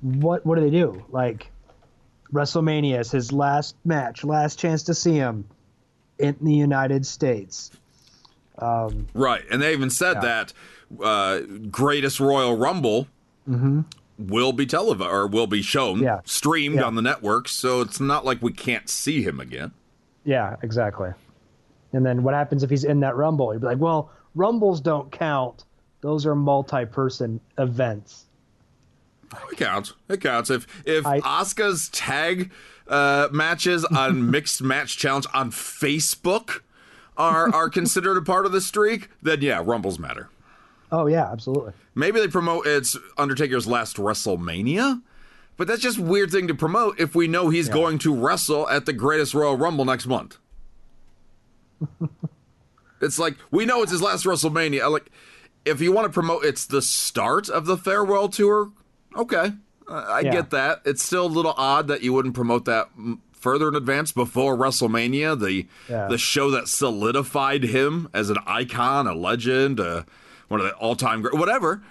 what what do they do? Like, WrestleMania is his last match, last chance to see him in the United States.
Right, and they even said that uh, greatest Royal Rumble will be televised or will be shown,
Mm-hmm. Yeah.
streamed
Yeah.
on the network. So it's not like we can't see him again.
Yeah, exactly. And then what happens if he's in that Rumble? You'd be like, well, Rumbles don't count. Those are multi-person events.
It counts. It counts. If if
I-
Asuka's tag uh, matches on Mixed Match Challenge on Facebook are are considered a part of the streak, then yeah, Rumbles matter.
Oh yeah, absolutely.
Maybe they promote it's Undertaker's last WrestleMania, but that's just a weird thing to promote if we know he's going to wrestle at the Greatest Royal Rumble next month. it's like we know it's his last WrestleMania. Like, if you want to promote it's the start of the farewell tour, okay, uh, I
Yeah.
get that. It's still a little odd that you wouldn't promote that further in advance before WrestleMania, the
Yeah.
the show that solidified him as an icon, a legend, uh, one of the all time great, whatever.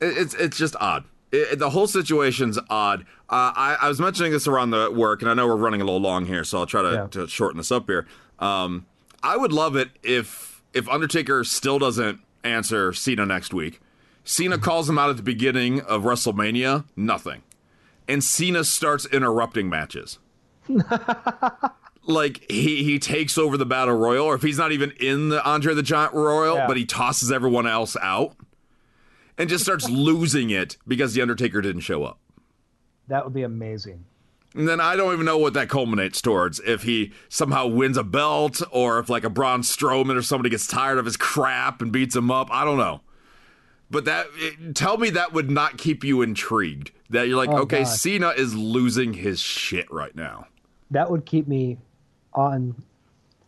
It, it's it's just odd. It, it- the whole situation's odd. Uh, I, I was mentioning this around the work, and I know we're running a little long here, so I'll try to,
Yeah.
to shorten this up here. Um, I would love it if if Undertaker still doesn't answer Cena next week. Cena calls him out at the beginning of WrestleMania, nothing, and Cena starts interrupting matches. like he he takes over the battle royal, or if he's not even in the Andre the Giant Royal,
Yeah.
but he tosses everyone else out and just starts losing it because the Undertaker didn't show up.
That would be amazing.
And then I don't even know what that culminates towards. If he somehow wins a belt, or if like a Braun Strowman or somebody gets tired of his crap and beats him up. I don't know. But that it, tell me that would not keep you intrigued. That you're like,
Oh,
okay,
God.
Cena is losing his shit right now.
That would keep me on.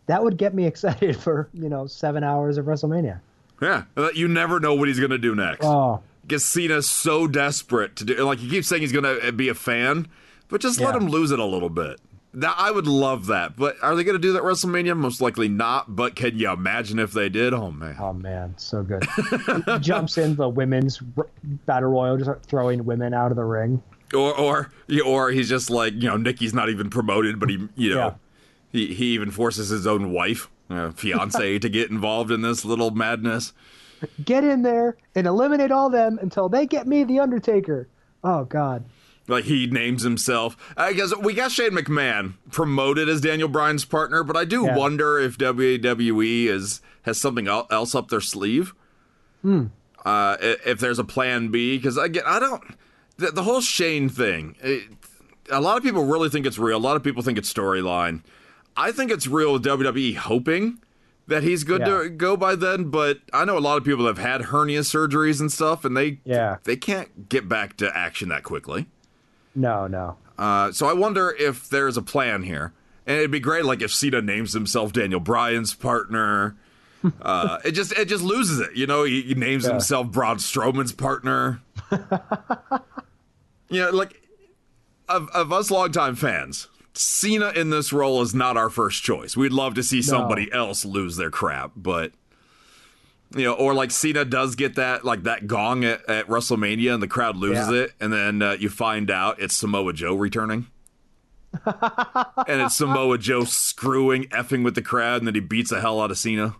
That would get me excited for you know seven hours of WrestleMania.
Yeah, uh, you never know what he's gonna do next.
Oh,
Because Cena's so desperate to do. Like he keeps saying he's gonna uh, be a fan, but just let him lose it a little bit. That I would love that. But are they gonna do that WrestleMania? Most likely not. But can you imagine if they did? Oh man.
oh man, so good. he jumps in the women's battle royal, just throwing women out of the ring.
Or or or he's just like you know Nikki's not even promoted, but he you know
Yeah.
He he even forces his own wife, uh, fiance, to get involved in this little madness.
Get in there and eliminate all them until they get me, the Undertaker. Oh God.
Like he names himself. I guess we got Shane McMahon promoted as Daniel Bryan's partner, but I do
Yeah.
wonder if WWE is has something else up their sleeve.
Hmm.
Uh, if there's a plan B, because again, I don't. The, the whole Shane thing. It, a lot of people really think it's real. A lot of people think it's storyline. I think it's real with WWE hoping that he's good
Yeah.
to go by then. But I know a lot of people have had hernia surgeries and stuff, and they
Yeah.
they can't get back to action that quickly.
No, no.
Uh, so I wonder if there's a plan here. And it'd be great, like if Cena names himself Daniel Bryan's partner. Uh, it just it just loses it, you know. He, he names
Yeah.
himself Braun Strowman's partner. you know, like of of us longtime fans, Cena in this role is not our first choice. We'd love to see somebody else lose their crap, but you know, or like Cena does get that like that gong at, at WrestleMania and the crowd loses
Yeah.
it, and then uh, you find out it's Samoa Joe returning. and it's Samoa Joe screwing, effing with the crowd, and then he beats the hell out of Cena.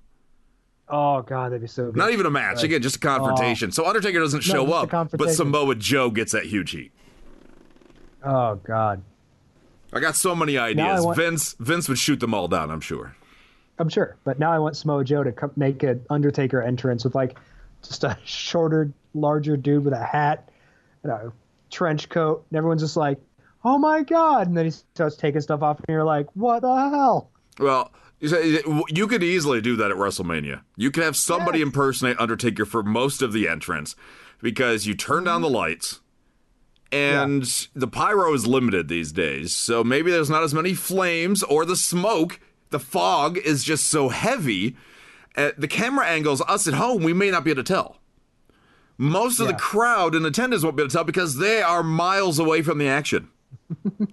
Oh God, that'd be so good.
Not even a match, again, just a confrontation. so Undertaker doesn't show
a
up, but. Samoa Joe gets that huge heat.
Oh God.
I got so many ideas.
want-
Vince Vince would shoot them all down, I'm sure.
I'm sure, but now I want Samoa Joe to come, make an Undertaker entrance with like just a shorter, larger dude with a hat and a trench coat, and everyone's just like, "Oh my God!" And then he starts taking stuff off, and you're like, "What the hell?"
Well, you say- you could easily do that at WrestleMania. You could have somebody
Yes.
impersonate Undertaker for most of the entrance because you turn down the lights and the pyro is limited these days. So maybe there's not as many flames or the smoke. The fog is just so heavy. Uh, the camera angles, us at home, we may not be able to tell. Most of the crowd in attendance won't be able to tell because they are miles away from the action.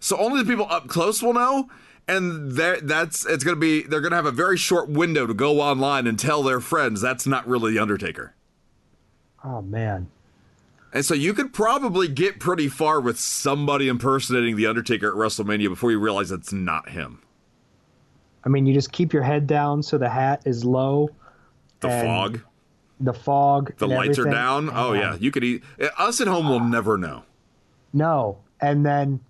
So only the people up close will know, and that's it's gonna be they're gonna have a very short window to go online and tell their friends that's not really the Undertaker.
Oh man.
And so you could probably get pretty far with somebody impersonating the Undertaker at WrestleMania before you realize it's not him.
I mean, you just keep your head down so the hat is low,
The fog,
the fog,
the lights are
everything.
down. Oh yeah, uh-huh. you could eat. Us at home will never know.
No, and then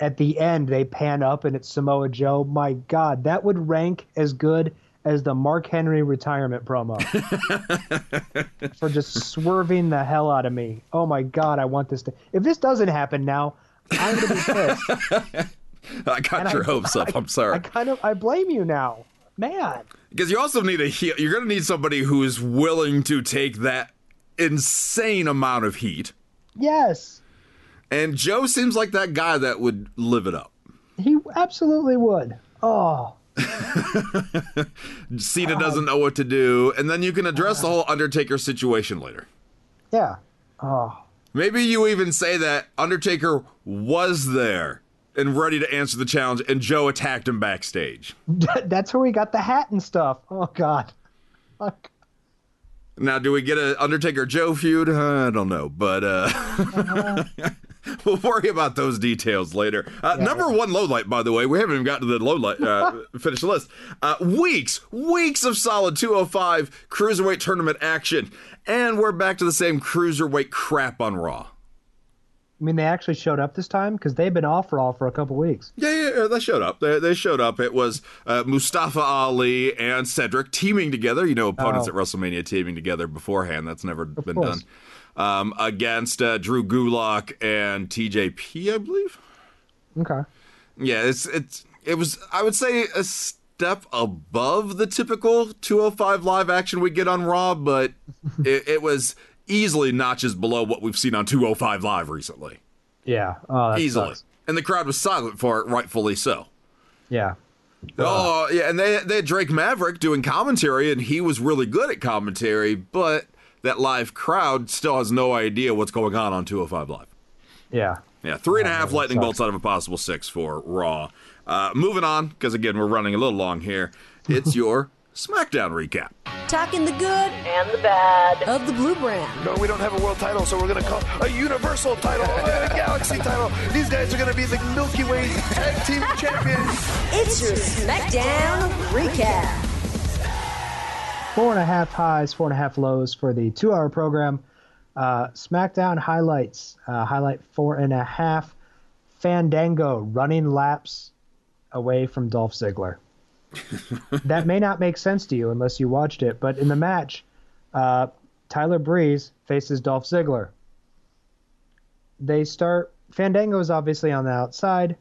at the end they pan up and it's Samoa Joe. My God, that would rank as good as the Mark Henry retirement promo for just swerving the hell out of me. Oh my God, I want this to. If this doesn't happen now, I'm gonna be pissed.
I got
And
your
I-
hopes up. I'm sorry.
I kind of I blame you now, man.
Because you also need a heel. You're going to need somebody who is willing to take that insane amount of heat.
Yes,
And Joe seems like that guy that would live it up.
he absolutely would. Oh,
Cena doesn't know what to do, and then you can address the whole Undertaker situation later.
yeah. Oh,
Maybe you even say that Undertaker was there and ready to answer the challenge, and Joe attacked him backstage.
that's where we got the hat and stuff. Oh God. Fuck.
Now, do we get a Undertaker Joe feud? Uh, I don't know, but uh, we'll worry about those details later. Uh, number one low light, by the way, we haven't even gotten to the low light. Uh, finish the list. Uh, weeks, weeks of solid 205 cruiserweight tournament action, and we're back to the same cruiserweight crap on Raw.
I mean, they actually showed up this time because they've been off Raw for a couple weeks.
Yeah, yeah, yeah, they showed up. They, they showed up. It was uh, Mustafa Ali and Cedric teaming together. You know, opponents
Oh.
at WrestleMania teaming together beforehand. That's never been
course.
done. Um, against uh, Drew Gulak and TJP, I believe.
Okay.
Yeah, it's it's it was I would say a step above the typical 205 live action we get on Raw, but it, it was easily notches below what we've seen on 205 live recently.
Yeah. Oh,
easily.
sucks.
And the crowd was silent for it, rightfully so.
Yeah.
Oh yeah, and they they had Drake Maverick doing commentary, and he was really good at commentary, but that live crowd still has no idea what's going on on 205 Live.
Yeah.
Yeah, three and a half lightning
sucks.
bolts out of a possible six for Raw. Uh, moving on, because again we're running a little long here. It's your SmackDown recap.
Talking the good and the bad of the blue brand.
No, we don't have a world title, so we're going to call a universal title, a galaxy title. These guys are going to be the Milky Way tag team champions.
It's your SmackDown recap.
Four and a half highs, four and a half lows for the two hour program. Uh, SmackDown highlights. Uh, highlight four and a half. Fandango running laps away from Dolph Ziggler. that may not make sense to you unless you watched it, but in the match, uh, Tyler Breeze faces Dolph Ziggler. They start. Fandango is obviously on the outside.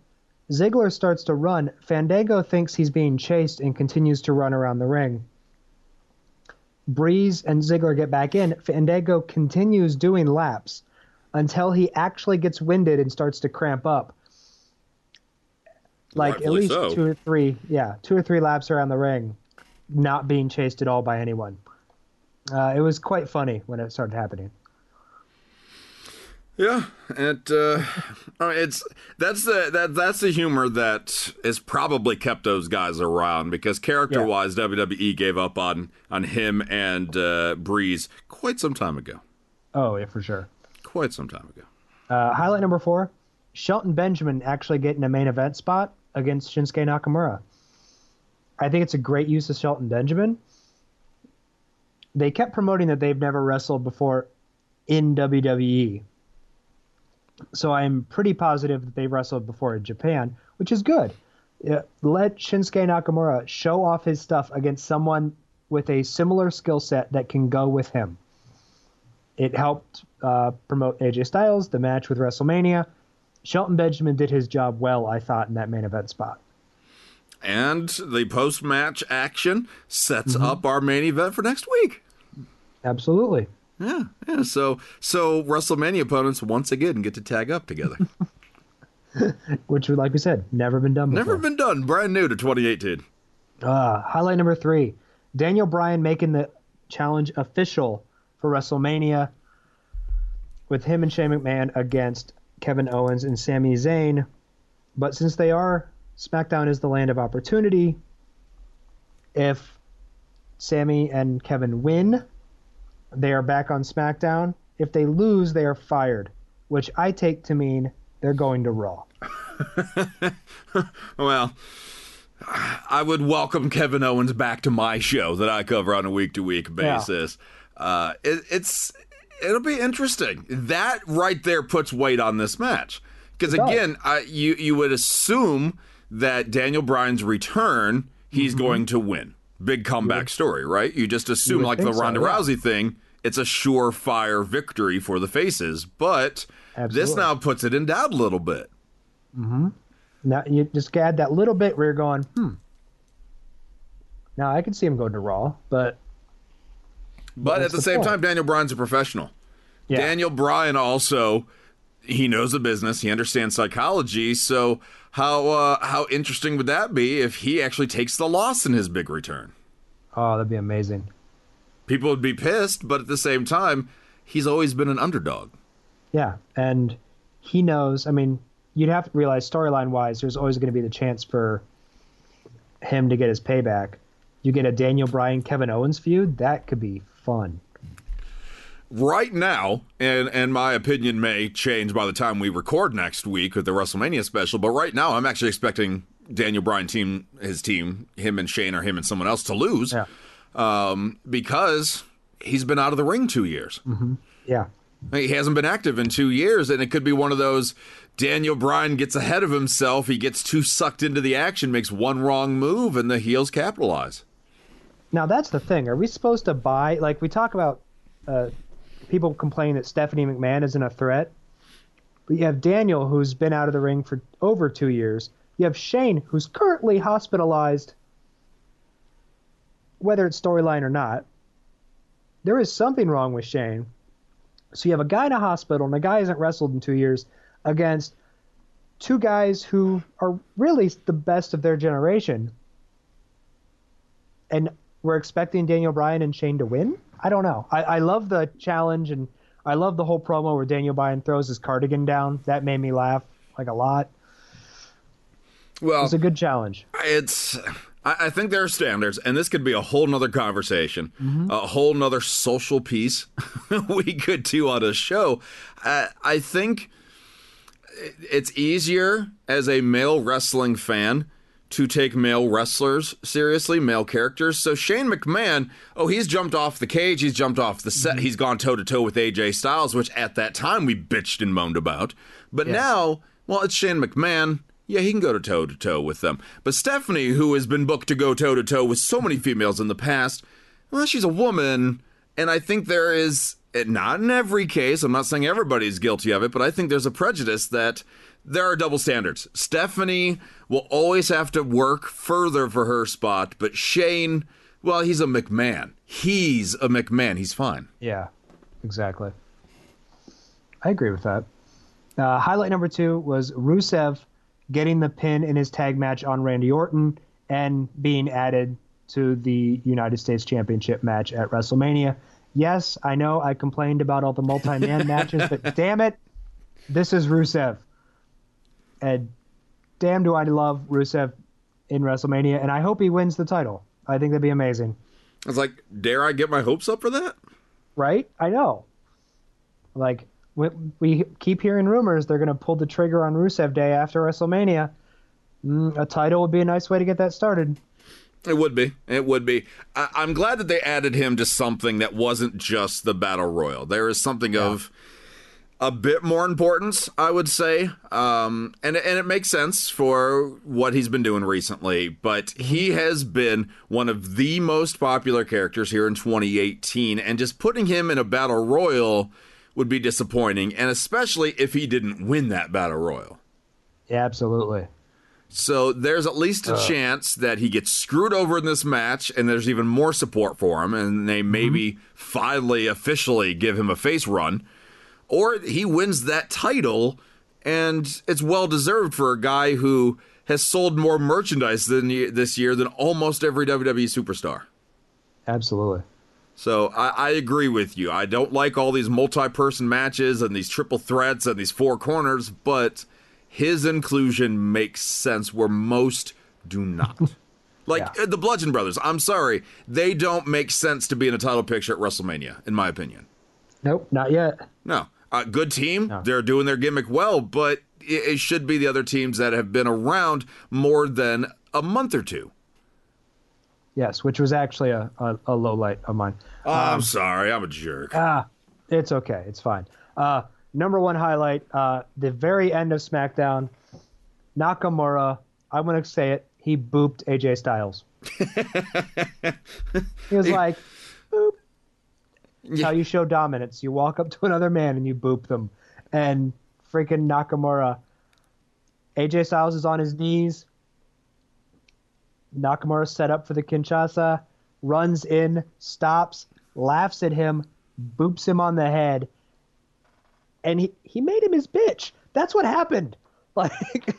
Ziggler starts to run. Fandango thinks he's being chased and continues to run around the ring. Breeze and Ziggler get back in. Fandango continues doing laps until he actually gets winded and starts to cramp up. Like at least
so.
two or three, yeah, two or three laps around the ring, not being chased at all by anyone. Uh, it was quite funny when it started happening.
Yeah, it uh, it's that's the that that's the humor that has probably kept those guys around because character wise, WWE gave up on on him and uh, Breeze quite some time ago.
Oh yeah, for sure.
Quite some time ago.
Uh, highlight number four: Shelton Benjamin actually getting a main event spot against Shinsuke Nakamura. I think it's a great use of Shelton Benjamin. They kept promoting that they've never wrestled before in WWE. So I'm pretty positive that they've wrestled before in Japan, which is good. Let Shinsuke Nakamura show off his stuff against someone with a similar skill set that can go with him. It helped uh, promote AJ Styles, the match with WrestleMania. Shelton Benjamin did his job well, I thought, in that main event spot.
And the post match action sets up our main event for next week.
Absolutely.
Yeah, yeah. So so WrestleMania opponents once again get to tag up together.
Which, like we said, never been done before.
Never been done. Brand new to 2018.
Uh, highlight number three Daniel Bryan making the challenge official for WrestleMania with him and Shane McMahon against Kevin Owens and Sami Zayn. But since they are, SmackDown is the land of opportunity. If Sami and Kevin win, they are back on SmackDown. If they lose, they are fired, which I take to mean they're going to Raw.
Well, I would welcome Kevin Owens back to my show that I cover on a week to week basis. Uh, it, it's it'll be interesting. That right there puts weight on this match because again, I, you you would assume that Daniel Bryan's return, he's going to win. Big comeback story, right? You just assume,
would
like the
think so,
Ronda
yeah.
Rousey thing, it's a surefire victory for the faces. But this now puts it in doubt a little bit.
Now you just add that little bit where you're going, hmm. Now I can see him going to Raw, but
But at the,
the
same
point?
time, Daniel Bryan's a professional.
yeah,
Daniel Bryan also he knows the business. He understands psychology. So how uh, how interesting would that be if he actually takes the loss in his big return?
oh, that'd be amazing.
People would be pissed, but at the same time, he's always been an underdog.
Yeah, and he knows. I mean, you'd have to realize storyline wise, there's always going to be the chance for him to get his payback. You get a Daniel Bryan Kevin Owens feud, that could be fun.
Right now, and and my opinion may change by the time we record next week with the WrestleMania special, but right now I'm actually expecting Daniel Bryan team his team, him and Shane or him and someone else to lose.
Yeah.
Um, because he's been out of the ring two years.
Yeah,
He hasn't been active in two years, and it could be one of those Daniel Bryan gets ahead of himself. He gets too sucked into the action, makes one wrong move, and the heels capitalize.
Now that's the thing. Are we supposed to buy? Like we talk about, uh, people complain that Stephanie McMahon isn't a threat, but you have Daniel who's been out of the ring for over two years. You have Shane who's currently hospitalized. Whether it's storyline or not, there is something wrong with Shane. So you have a guy in a hospital and a guy hasn't wrestled in two years against two guys who are really the best of their generation and we're expecting Daniel Bryan and Shane to win. I don't know. I, I love the challenge and I love the whole promo where Daniel Bryan throws his cardigan down. That made me laugh like a lot.
Well,
It's a good challenge.
it's I, I think there are standards, and this could be a whole nother conversation, a whole nother social piece we could do on a show. Uh, I think it's easier as a male wrestling fan to take male wrestlers seriously, male characters. So Shane McMahon, oh, he's jumped off the cage, he's jumped off the set, mm-hmm. he's gone toe to toe with AJ Styles, which at that time we bitched and moaned about. But now, well, it's Shane McMahon. Yeah, he can go to toe to toe with them. But Stephanie, who has been booked to go toe to toe with so many females in the past, well, she's a woman, and I think there is eh, not in every case. I'm not saying everybody's guilty of it, but I think there's a prejudice that there are double standards. Stephanie will always have to work further for her spot, but Shane, well, he's a McMahon. He's a McMahon. He's fine.
Yeah, exactly. I agree with that. Uh, highlight number two was Rusev getting the pin in his tag match on Randy Orton and being added to the United States Championship match at WrestleMania. Yes, I know I complained about all the multi man matches, but damn it, this is Rusev. And damn, do I love Rusev in WrestleMania, and I hope he wins the title. I think that'd be amazing.
I was like, dare I get my hopes up for that?
right? I know. Like we, we keep hearing rumors they're going to pull the trigger on Rusev Day after WrestleMania. Mm, a title would be a nice way to get that started.
It would be. It would be. I- I'm glad that they added him to something that wasn't just the battle royal. There is something of a bit more importance, I would say, um, and and it makes sense for what he's been doing recently. But he has been one of the most popular characters here in 2018, and just putting him in a battle royal would be disappointing, and especially if he didn't win that battle royal.
Yeah, absolutely.
So there's at least a chance that he gets screwed over in this match, and there's even more support for him, and they maybe finally officially give him a face run, or he wins that title, and it's well deserved for a guy who has sold more merchandise than this year than almost every WWE superstar.
Absolutely.
So I, I agree with you. I don't like all these multi-person matches and these triple threats and these four corners, but his inclusion makes sense where most do not. Like
Yeah.
uh, the Bludgeon Brothers, I'm sorry, they don't make sense to be in a title picture at WrestleMania, in my opinion.
Nope, not yet.
No, uh, good team, they're doing their gimmick well, but it, it should be the other teams that have been around more than a month or two.
Yes, which was actually a, a, a low light of mine.
Oh, I'm sorry, I'm a jerk.
Ah, it's okay. It's fine. Uh, number one highlight, uh, the very end of SmackDown, Nakamura, I'm going to say it, he booped AJ Styles. he was like, boop. That's How you show dominance. You walk up to another man and you boop them. And freaking Nakamura, AJ Styles is on his knees. Nakamura set up for the Kinshasa, runs in, stops, laughs at him, boops him on the head, and he, he made him his bitch. That's what happened. Like,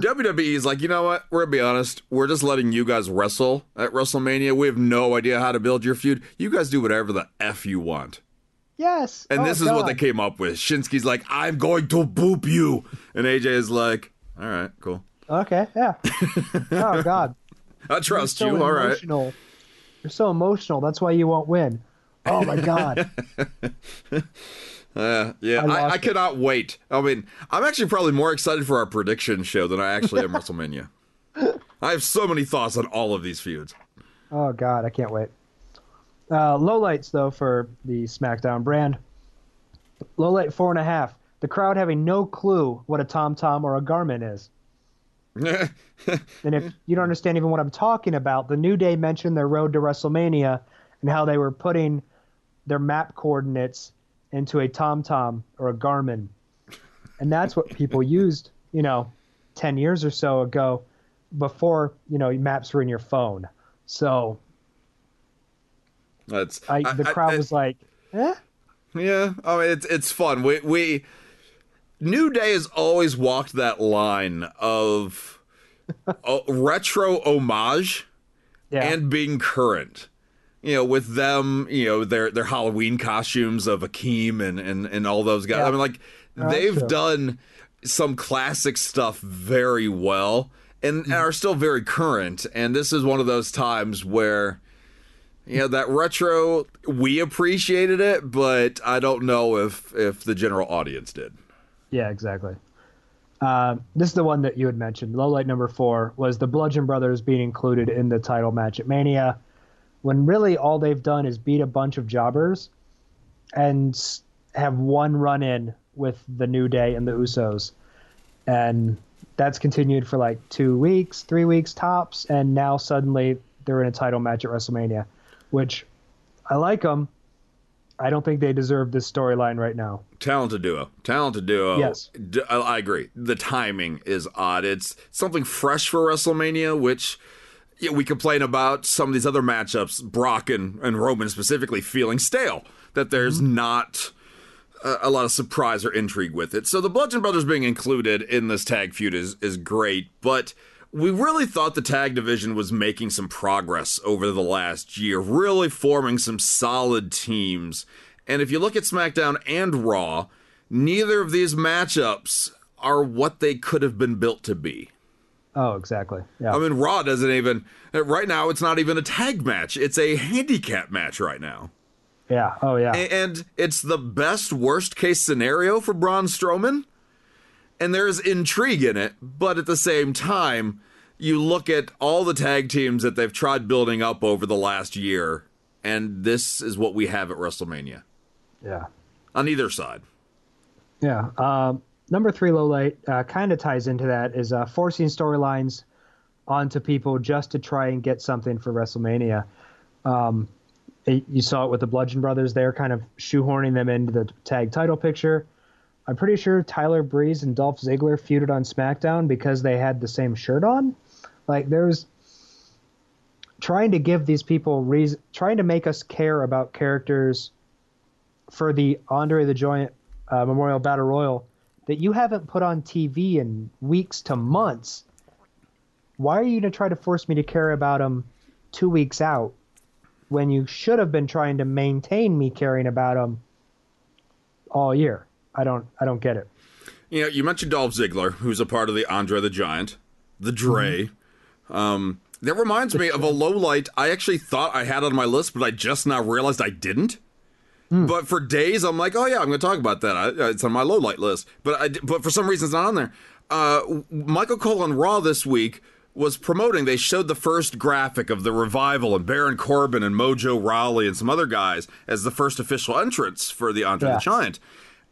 WWE is like, you know what? We're gonna be honest. We're just letting you guys wrestle at WrestleMania. We have no idea how to build your feud. You guys do whatever the f you want.
yes.
And
Oh,
this is what they came up with. Shinsuke's like, I'm going to boop you, and AJ is like, all right, cool.
Okay, yeah. oh, God.
I trust
so
you. All right.
You're so emotional. That's why you won't win. Oh, my God.
Uh, yeah,
I
I, I, cannot wait. I mean, I'm actually probably more excited for our prediction show than I actually am WrestleMania. I have so many thoughts on all of these feuds.
Oh God, I can't wait. Uh, lowlights though for the SmackDown brand. Low light four and a half. The crowd having no clue what a Tom Tom or a Garmin is. And if you don't understand even what I'm talking about, the New Day mentioned their road to WrestleMania and how they were putting their map coordinates into a Tom Tom or a Garmin. And that's what people used, you know, 10 years or so ago before, you know, maps were in your phone. So
That's
I, the crowd
I-
was like, eh?
Yeah, I mean it's it's fun. We we New Day has always walked that line of uh, retro homage
Yeah.
and being current. You know, with them, you know, their their Halloween costumes of Akeem and and and all those guys.
Yeah.
I mean, like
that's
they've
true.
done some classic stuff very well. and, and are still very current. And this is one of those times where, you know, that retro we appreciated it, but I don't know if if the general audience did.
Yeah, exactly. Uh, this is the one that you had mentioned. Low light number four was the Bludgeon Brothers being included in the title match at Mania, when really all they've done is beat a bunch of jobbers and have one run in with the New Day and the Usos. And that's continued for like two weeks, three weeks tops. And now suddenly they're in a title match at WrestleMania, which I like them. I don't think they deserve this storyline right now.
Talented duo, talented duo.
Yes.
I agree. The timing is odd. It's something fresh for WrestleMania, which yeah, we complain about some of these other matchups, Brock and, and Roman specifically, feeling stale. That there's mm-hmm. not a, a lot of surprise or intrigue with it. So the Bludgeon Brothers being included in this tag feud is is great, but we really thought the tag division was making some progress over the last year, really forming some solid teams. And if you look at SmackDown and Raw, neither of these matchups are what they could have been built to be.
Oh, exactly. Yeah.
I mean, Raw doesn't even, right now, it's not even a tag match. It's a handicap match right now.
yeah. Oh, yeah.
And it's the best worst case scenario for Braun Strowman. And there's intrigue in it, but at the same time, you look at all the tag teams that they've tried building up over the last year, and this is what we have at WrestleMania
yeah.
on either side.
Yeah. Um, number three low light uh, kind of ties into that is uh, forcing storylines onto people just to try and get something for WrestleMania. Um, it- you saw it with the Bludgeon Brothers. They're kind of shoehorning them into the tag title picture. I'm pretty sure Tyler Breeze and Dolph Ziggler feuded on SmackDown because they had the same shirt on. Like there's trying to give these people reason, trying to make us care about characters for the Andre the Giant uh, Memorial Battle Royal that you haven't put on TV in weeks to months. Why are you going to try to force me to care about them two weeks out when you should have been trying to maintain me caring about them all year? I don't. I don't get it.
You know, you mentioned Dolph Ziggler, who's a part of the Andre the Giant, the Dre. Um, that reminds me of a low light I actually thought I had on my list, but I just now realized I didn't. But for days, I'm like, oh yeah, I'm going to talk about that. I, it's on my low light list. But I, but for some reason, it's not on there. Uh, Michael Cole on Raw this week was promoting. They showed the first graphic of the revival and Baron Corbin and Mojo Rawley and some other guys as the first official entrance for the Andre
Yeah.
the Giant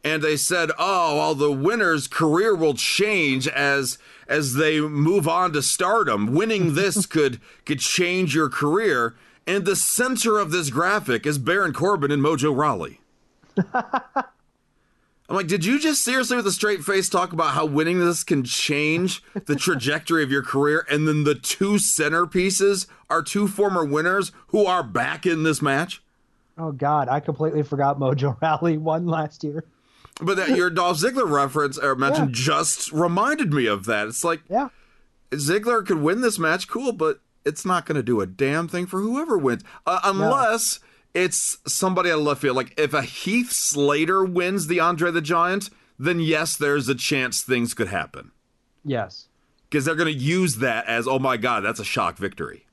and they said, "Oh, well, the winner's career will change as as they move on to stardom. Winning this could could change your career." And the center of this graphic is Baron Corbin and Mojo Rawley. I'm like, did you just seriously, with a straight face, talk about how winning this can change the trajectory of your career? And then the two centerpieces are two former winners who are back in this match?
Oh God, I completely forgot Mojo Rawley won last year.
But that your Dolph Ziggler reference or mention just reminded me of that. It's like
Yeah.
Ziggler could win this match, cool, but it's not going to do a damn thing for whoever wins, uh, unless it's somebody out of left field. Like if a Heath Slater wins the Andre the Giant, then yes, there's a chance things could happen
Yes.
because they're going to use that as, oh my god, that's a shock victory.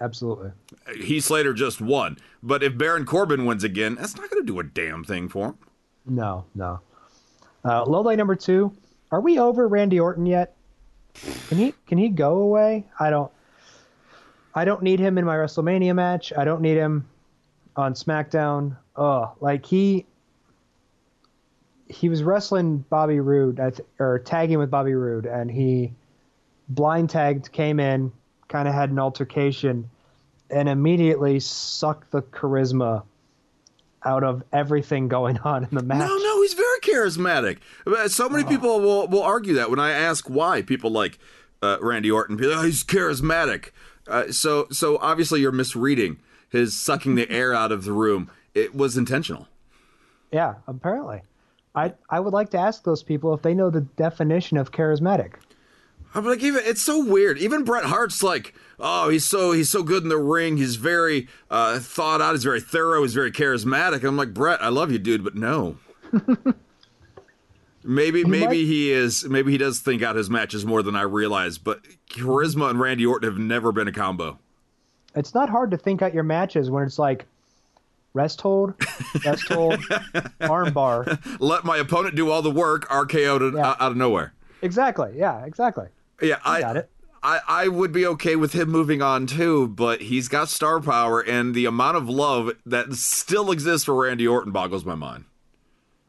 Absolutely.
Heath Slater just won, but if Baron Corbin wins again, that's not going to do a damn thing for him.
No, no. Uh, low light number two. Are we over Randy Orton yet? Can he can he go away? I don't. I don't need him in my WrestleMania match. I don't need him on SmackDown. Oh, like he he was wrestling Bobby Roode th- or tagging with Bobby Roode, and he blind tagged, came in, kind of had an altercation, and immediately sucked the charisma out of everything going on in the match.
No, no, he's very charismatic. So many people will, will argue that when I ask why. People like uh, Randy Orton, people, oh, he's charismatic. Uh, so, so obviously you're misreading his sucking the air out of the room. It was intentional.
Yeah, apparently. I I would like to ask those people if they know the definition of charismatic.
I'm like, even it's so weird. Even Bret Hart's like, oh, he's so he's so good in the ring. He's very uh, thought out. He's very thorough. He's very charismatic. I'm like, Bret, I love you, dude, but no. Maybe
He
maybe
might-
he is maybe he does think out his matches more than I realize, but charisma and Randy Orton have never been a combo.
It's not hard to think out your matches when it's like rest hold, rest hold, armbar.
Let my opponent do all the work, RKO to,
Yeah.
out of nowhere.
Exactly. Yeah, exactly.
Yeah, I
got it.
I, I would be okay with him moving on too, but he's got star power, and the amount of love that still exists for Randy Orton boggles my mind.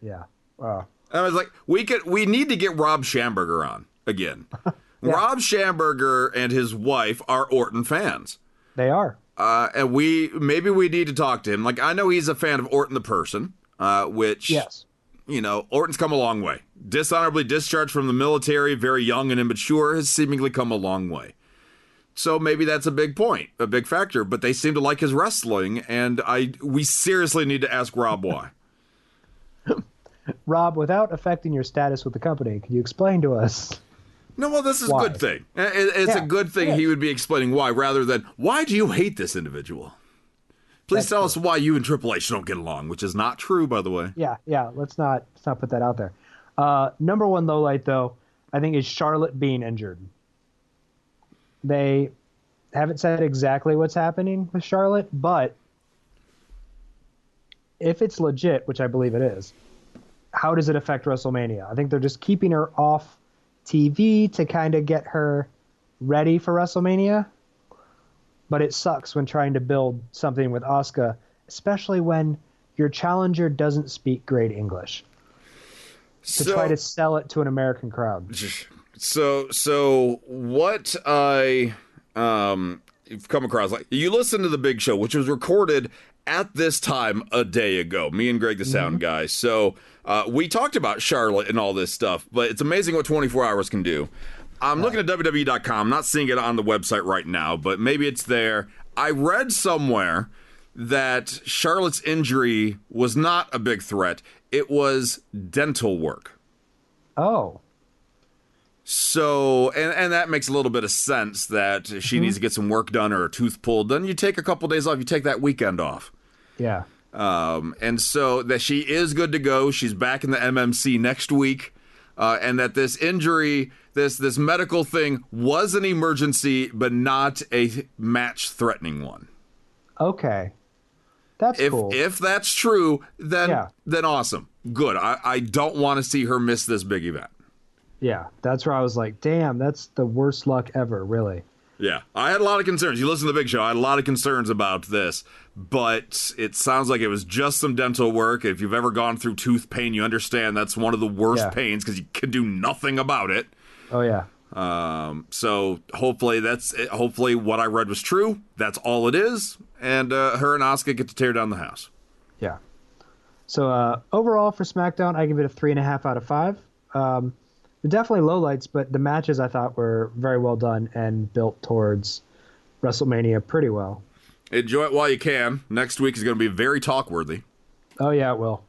Yeah. Uh,
I was like, we could, we need to get Rob Schamberger on again. Rob Schamberger and his wife are Orton fans,
they are.
uh, and we maybe we need to talk to him. Like, I know he's a fan of Orton the person, uh, which
Yes.
you know, Orton's come a long way. Dishonorably discharged from the military, very young and immature, has seemingly come a long way. So maybe that's a big point, a big factor. But they seem to like his wrestling, and I we seriously need to ask Rob why.
Rob, without affecting your status with the company, can you explain to us?
No, well, this is
Why?
a good thing. It- It's
Yeah,
a good thing he would be explaining why, rather than why do you hate this individual? Please
That's
tell us why you and Triple H don't get along, which is not true, by the way.
Yeah, yeah. Let's not let's not put that out there. Uh, number one low light though, I think is Charlotte being injured. They haven't said exactly what's happening with Charlotte, but if it's legit, which I believe it is, how does it affect WrestleMania? I think they're just keeping her off TV to kind of get her ready for WrestleMania. But it sucks when trying to build something with Asuka, especially when your challenger doesn't speak great English to try to sell it to an American crowd.
So so what I um you've come across like you listen to the big show which was recorded at this time a day ago me and greg the sound guy so uh, we talked about charlotte and all this stuff but it's amazing what 24 hours can do i'm looking at wwe.com not seeing it on the website right now but maybe it's there i read somewhere that charlotte's injury was not a big threat it was dental work
Oh,
so, and and that makes a little bit of sense that she needs to get some work done or a tooth pulled. Then you take a couple days off. You take that weekend off.
yeah.
Um, and so that she is good to go. She's back in the MMC next week, uh, and that this injury, this this medical thing, was an emergency, but not a match threatening one.
Okay. That's
If
cool.
if that's true, then
Yeah.
then awesome, good. I I don't want to see her miss this big event.
yeah, that's where I was like, damn, that's the worst luck ever, really.
Yeah, I had a lot of concerns. You listen to the big show. I had a lot of concerns about this, but it sounds like it was just some dental work. If you've ever gone through tooth pain, you understand that's one of the worst
Yeah.
pains because you can do nothing about it.
Oh, yeah.
Um, so hopefully that's it. hopefully what I read was true. That's all it is, and uh, her and Asuka get to tear down the house.
Yeah. So uh, overall for SmackDown, I give it a three and a half out of five. Um, definitely lowlights, but the matches I thought were very well done and built towards WrestleMania pretty well.
Enjoy it while you can. Next week is going to be very talk worthy.
Oh yeah, it will.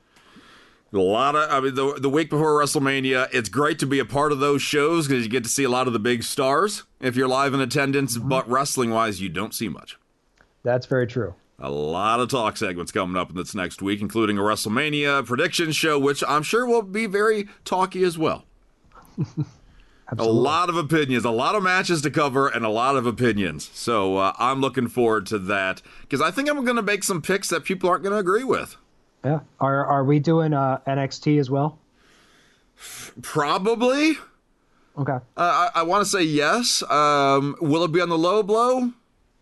A lot of, I mean, the, the week before WrestleMania, it's great to be a part of those shows because you get to see a lot of the big stars if you're live in attendance, mm-hmm. but wrestling wise, you don't see much.
That's very true.
A lot of talk segments coming up in this next week, including a WrestleMania prediction show, which I'm sure will be very talky as well. A lot of opinions, a lot of matches to cover, and a lot of opinions. So uh, I'm looking forward to that because I think I'm going to make some picks that people aren't going to agree with.
Yeah. Are are we doing uh, NXT as well?
Probably.
Okay.
Uh, I, I want to say yes. Um, will it be on the low blow?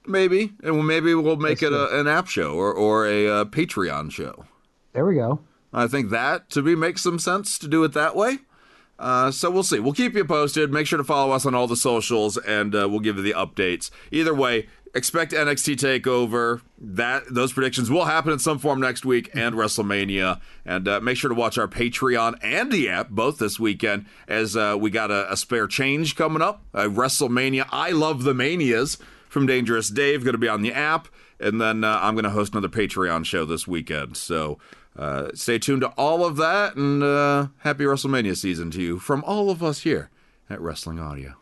Maybe, and maybe we'll make it a, an app show or or a uh, Patreon show.
There we go.
I think that to me makes some sense to do it that way. Uh, so we'll see. We'll keep you posted. Make sure to follow us on all the socials, and uh, we'll give you the updates. Either way, expect NXT Takeover. That those predictions will happen in some form next week, and WrestleMania. And uh, make sure to watch our Patreon and the app both this weekend, as uh, we got a, a spare change coming up. Uh, WrestleMania. I love the manias from Dangerous Dave going to be on the app, and then uh, I'm going to host another Patreon show this weekend. So. Uh, stay tuned to all of that, and uh, happy WrestleMania season to you from all of us here at Wrestling Audio.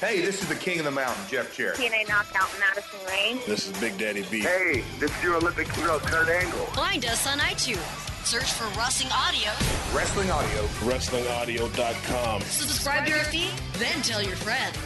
Hey, this is the King of the Mountain, Jeff Jarrett.
TNA knockout Madison Rayne.
This is Big Daddy V.
Hey, this is your Olympic hero, Kurt Angle.
Find us on iTunes.
Search for Wrestling Audio.
Wrestling Audio.
WrestlingAudio.com.
Subscribe to our feed, then tell your friends.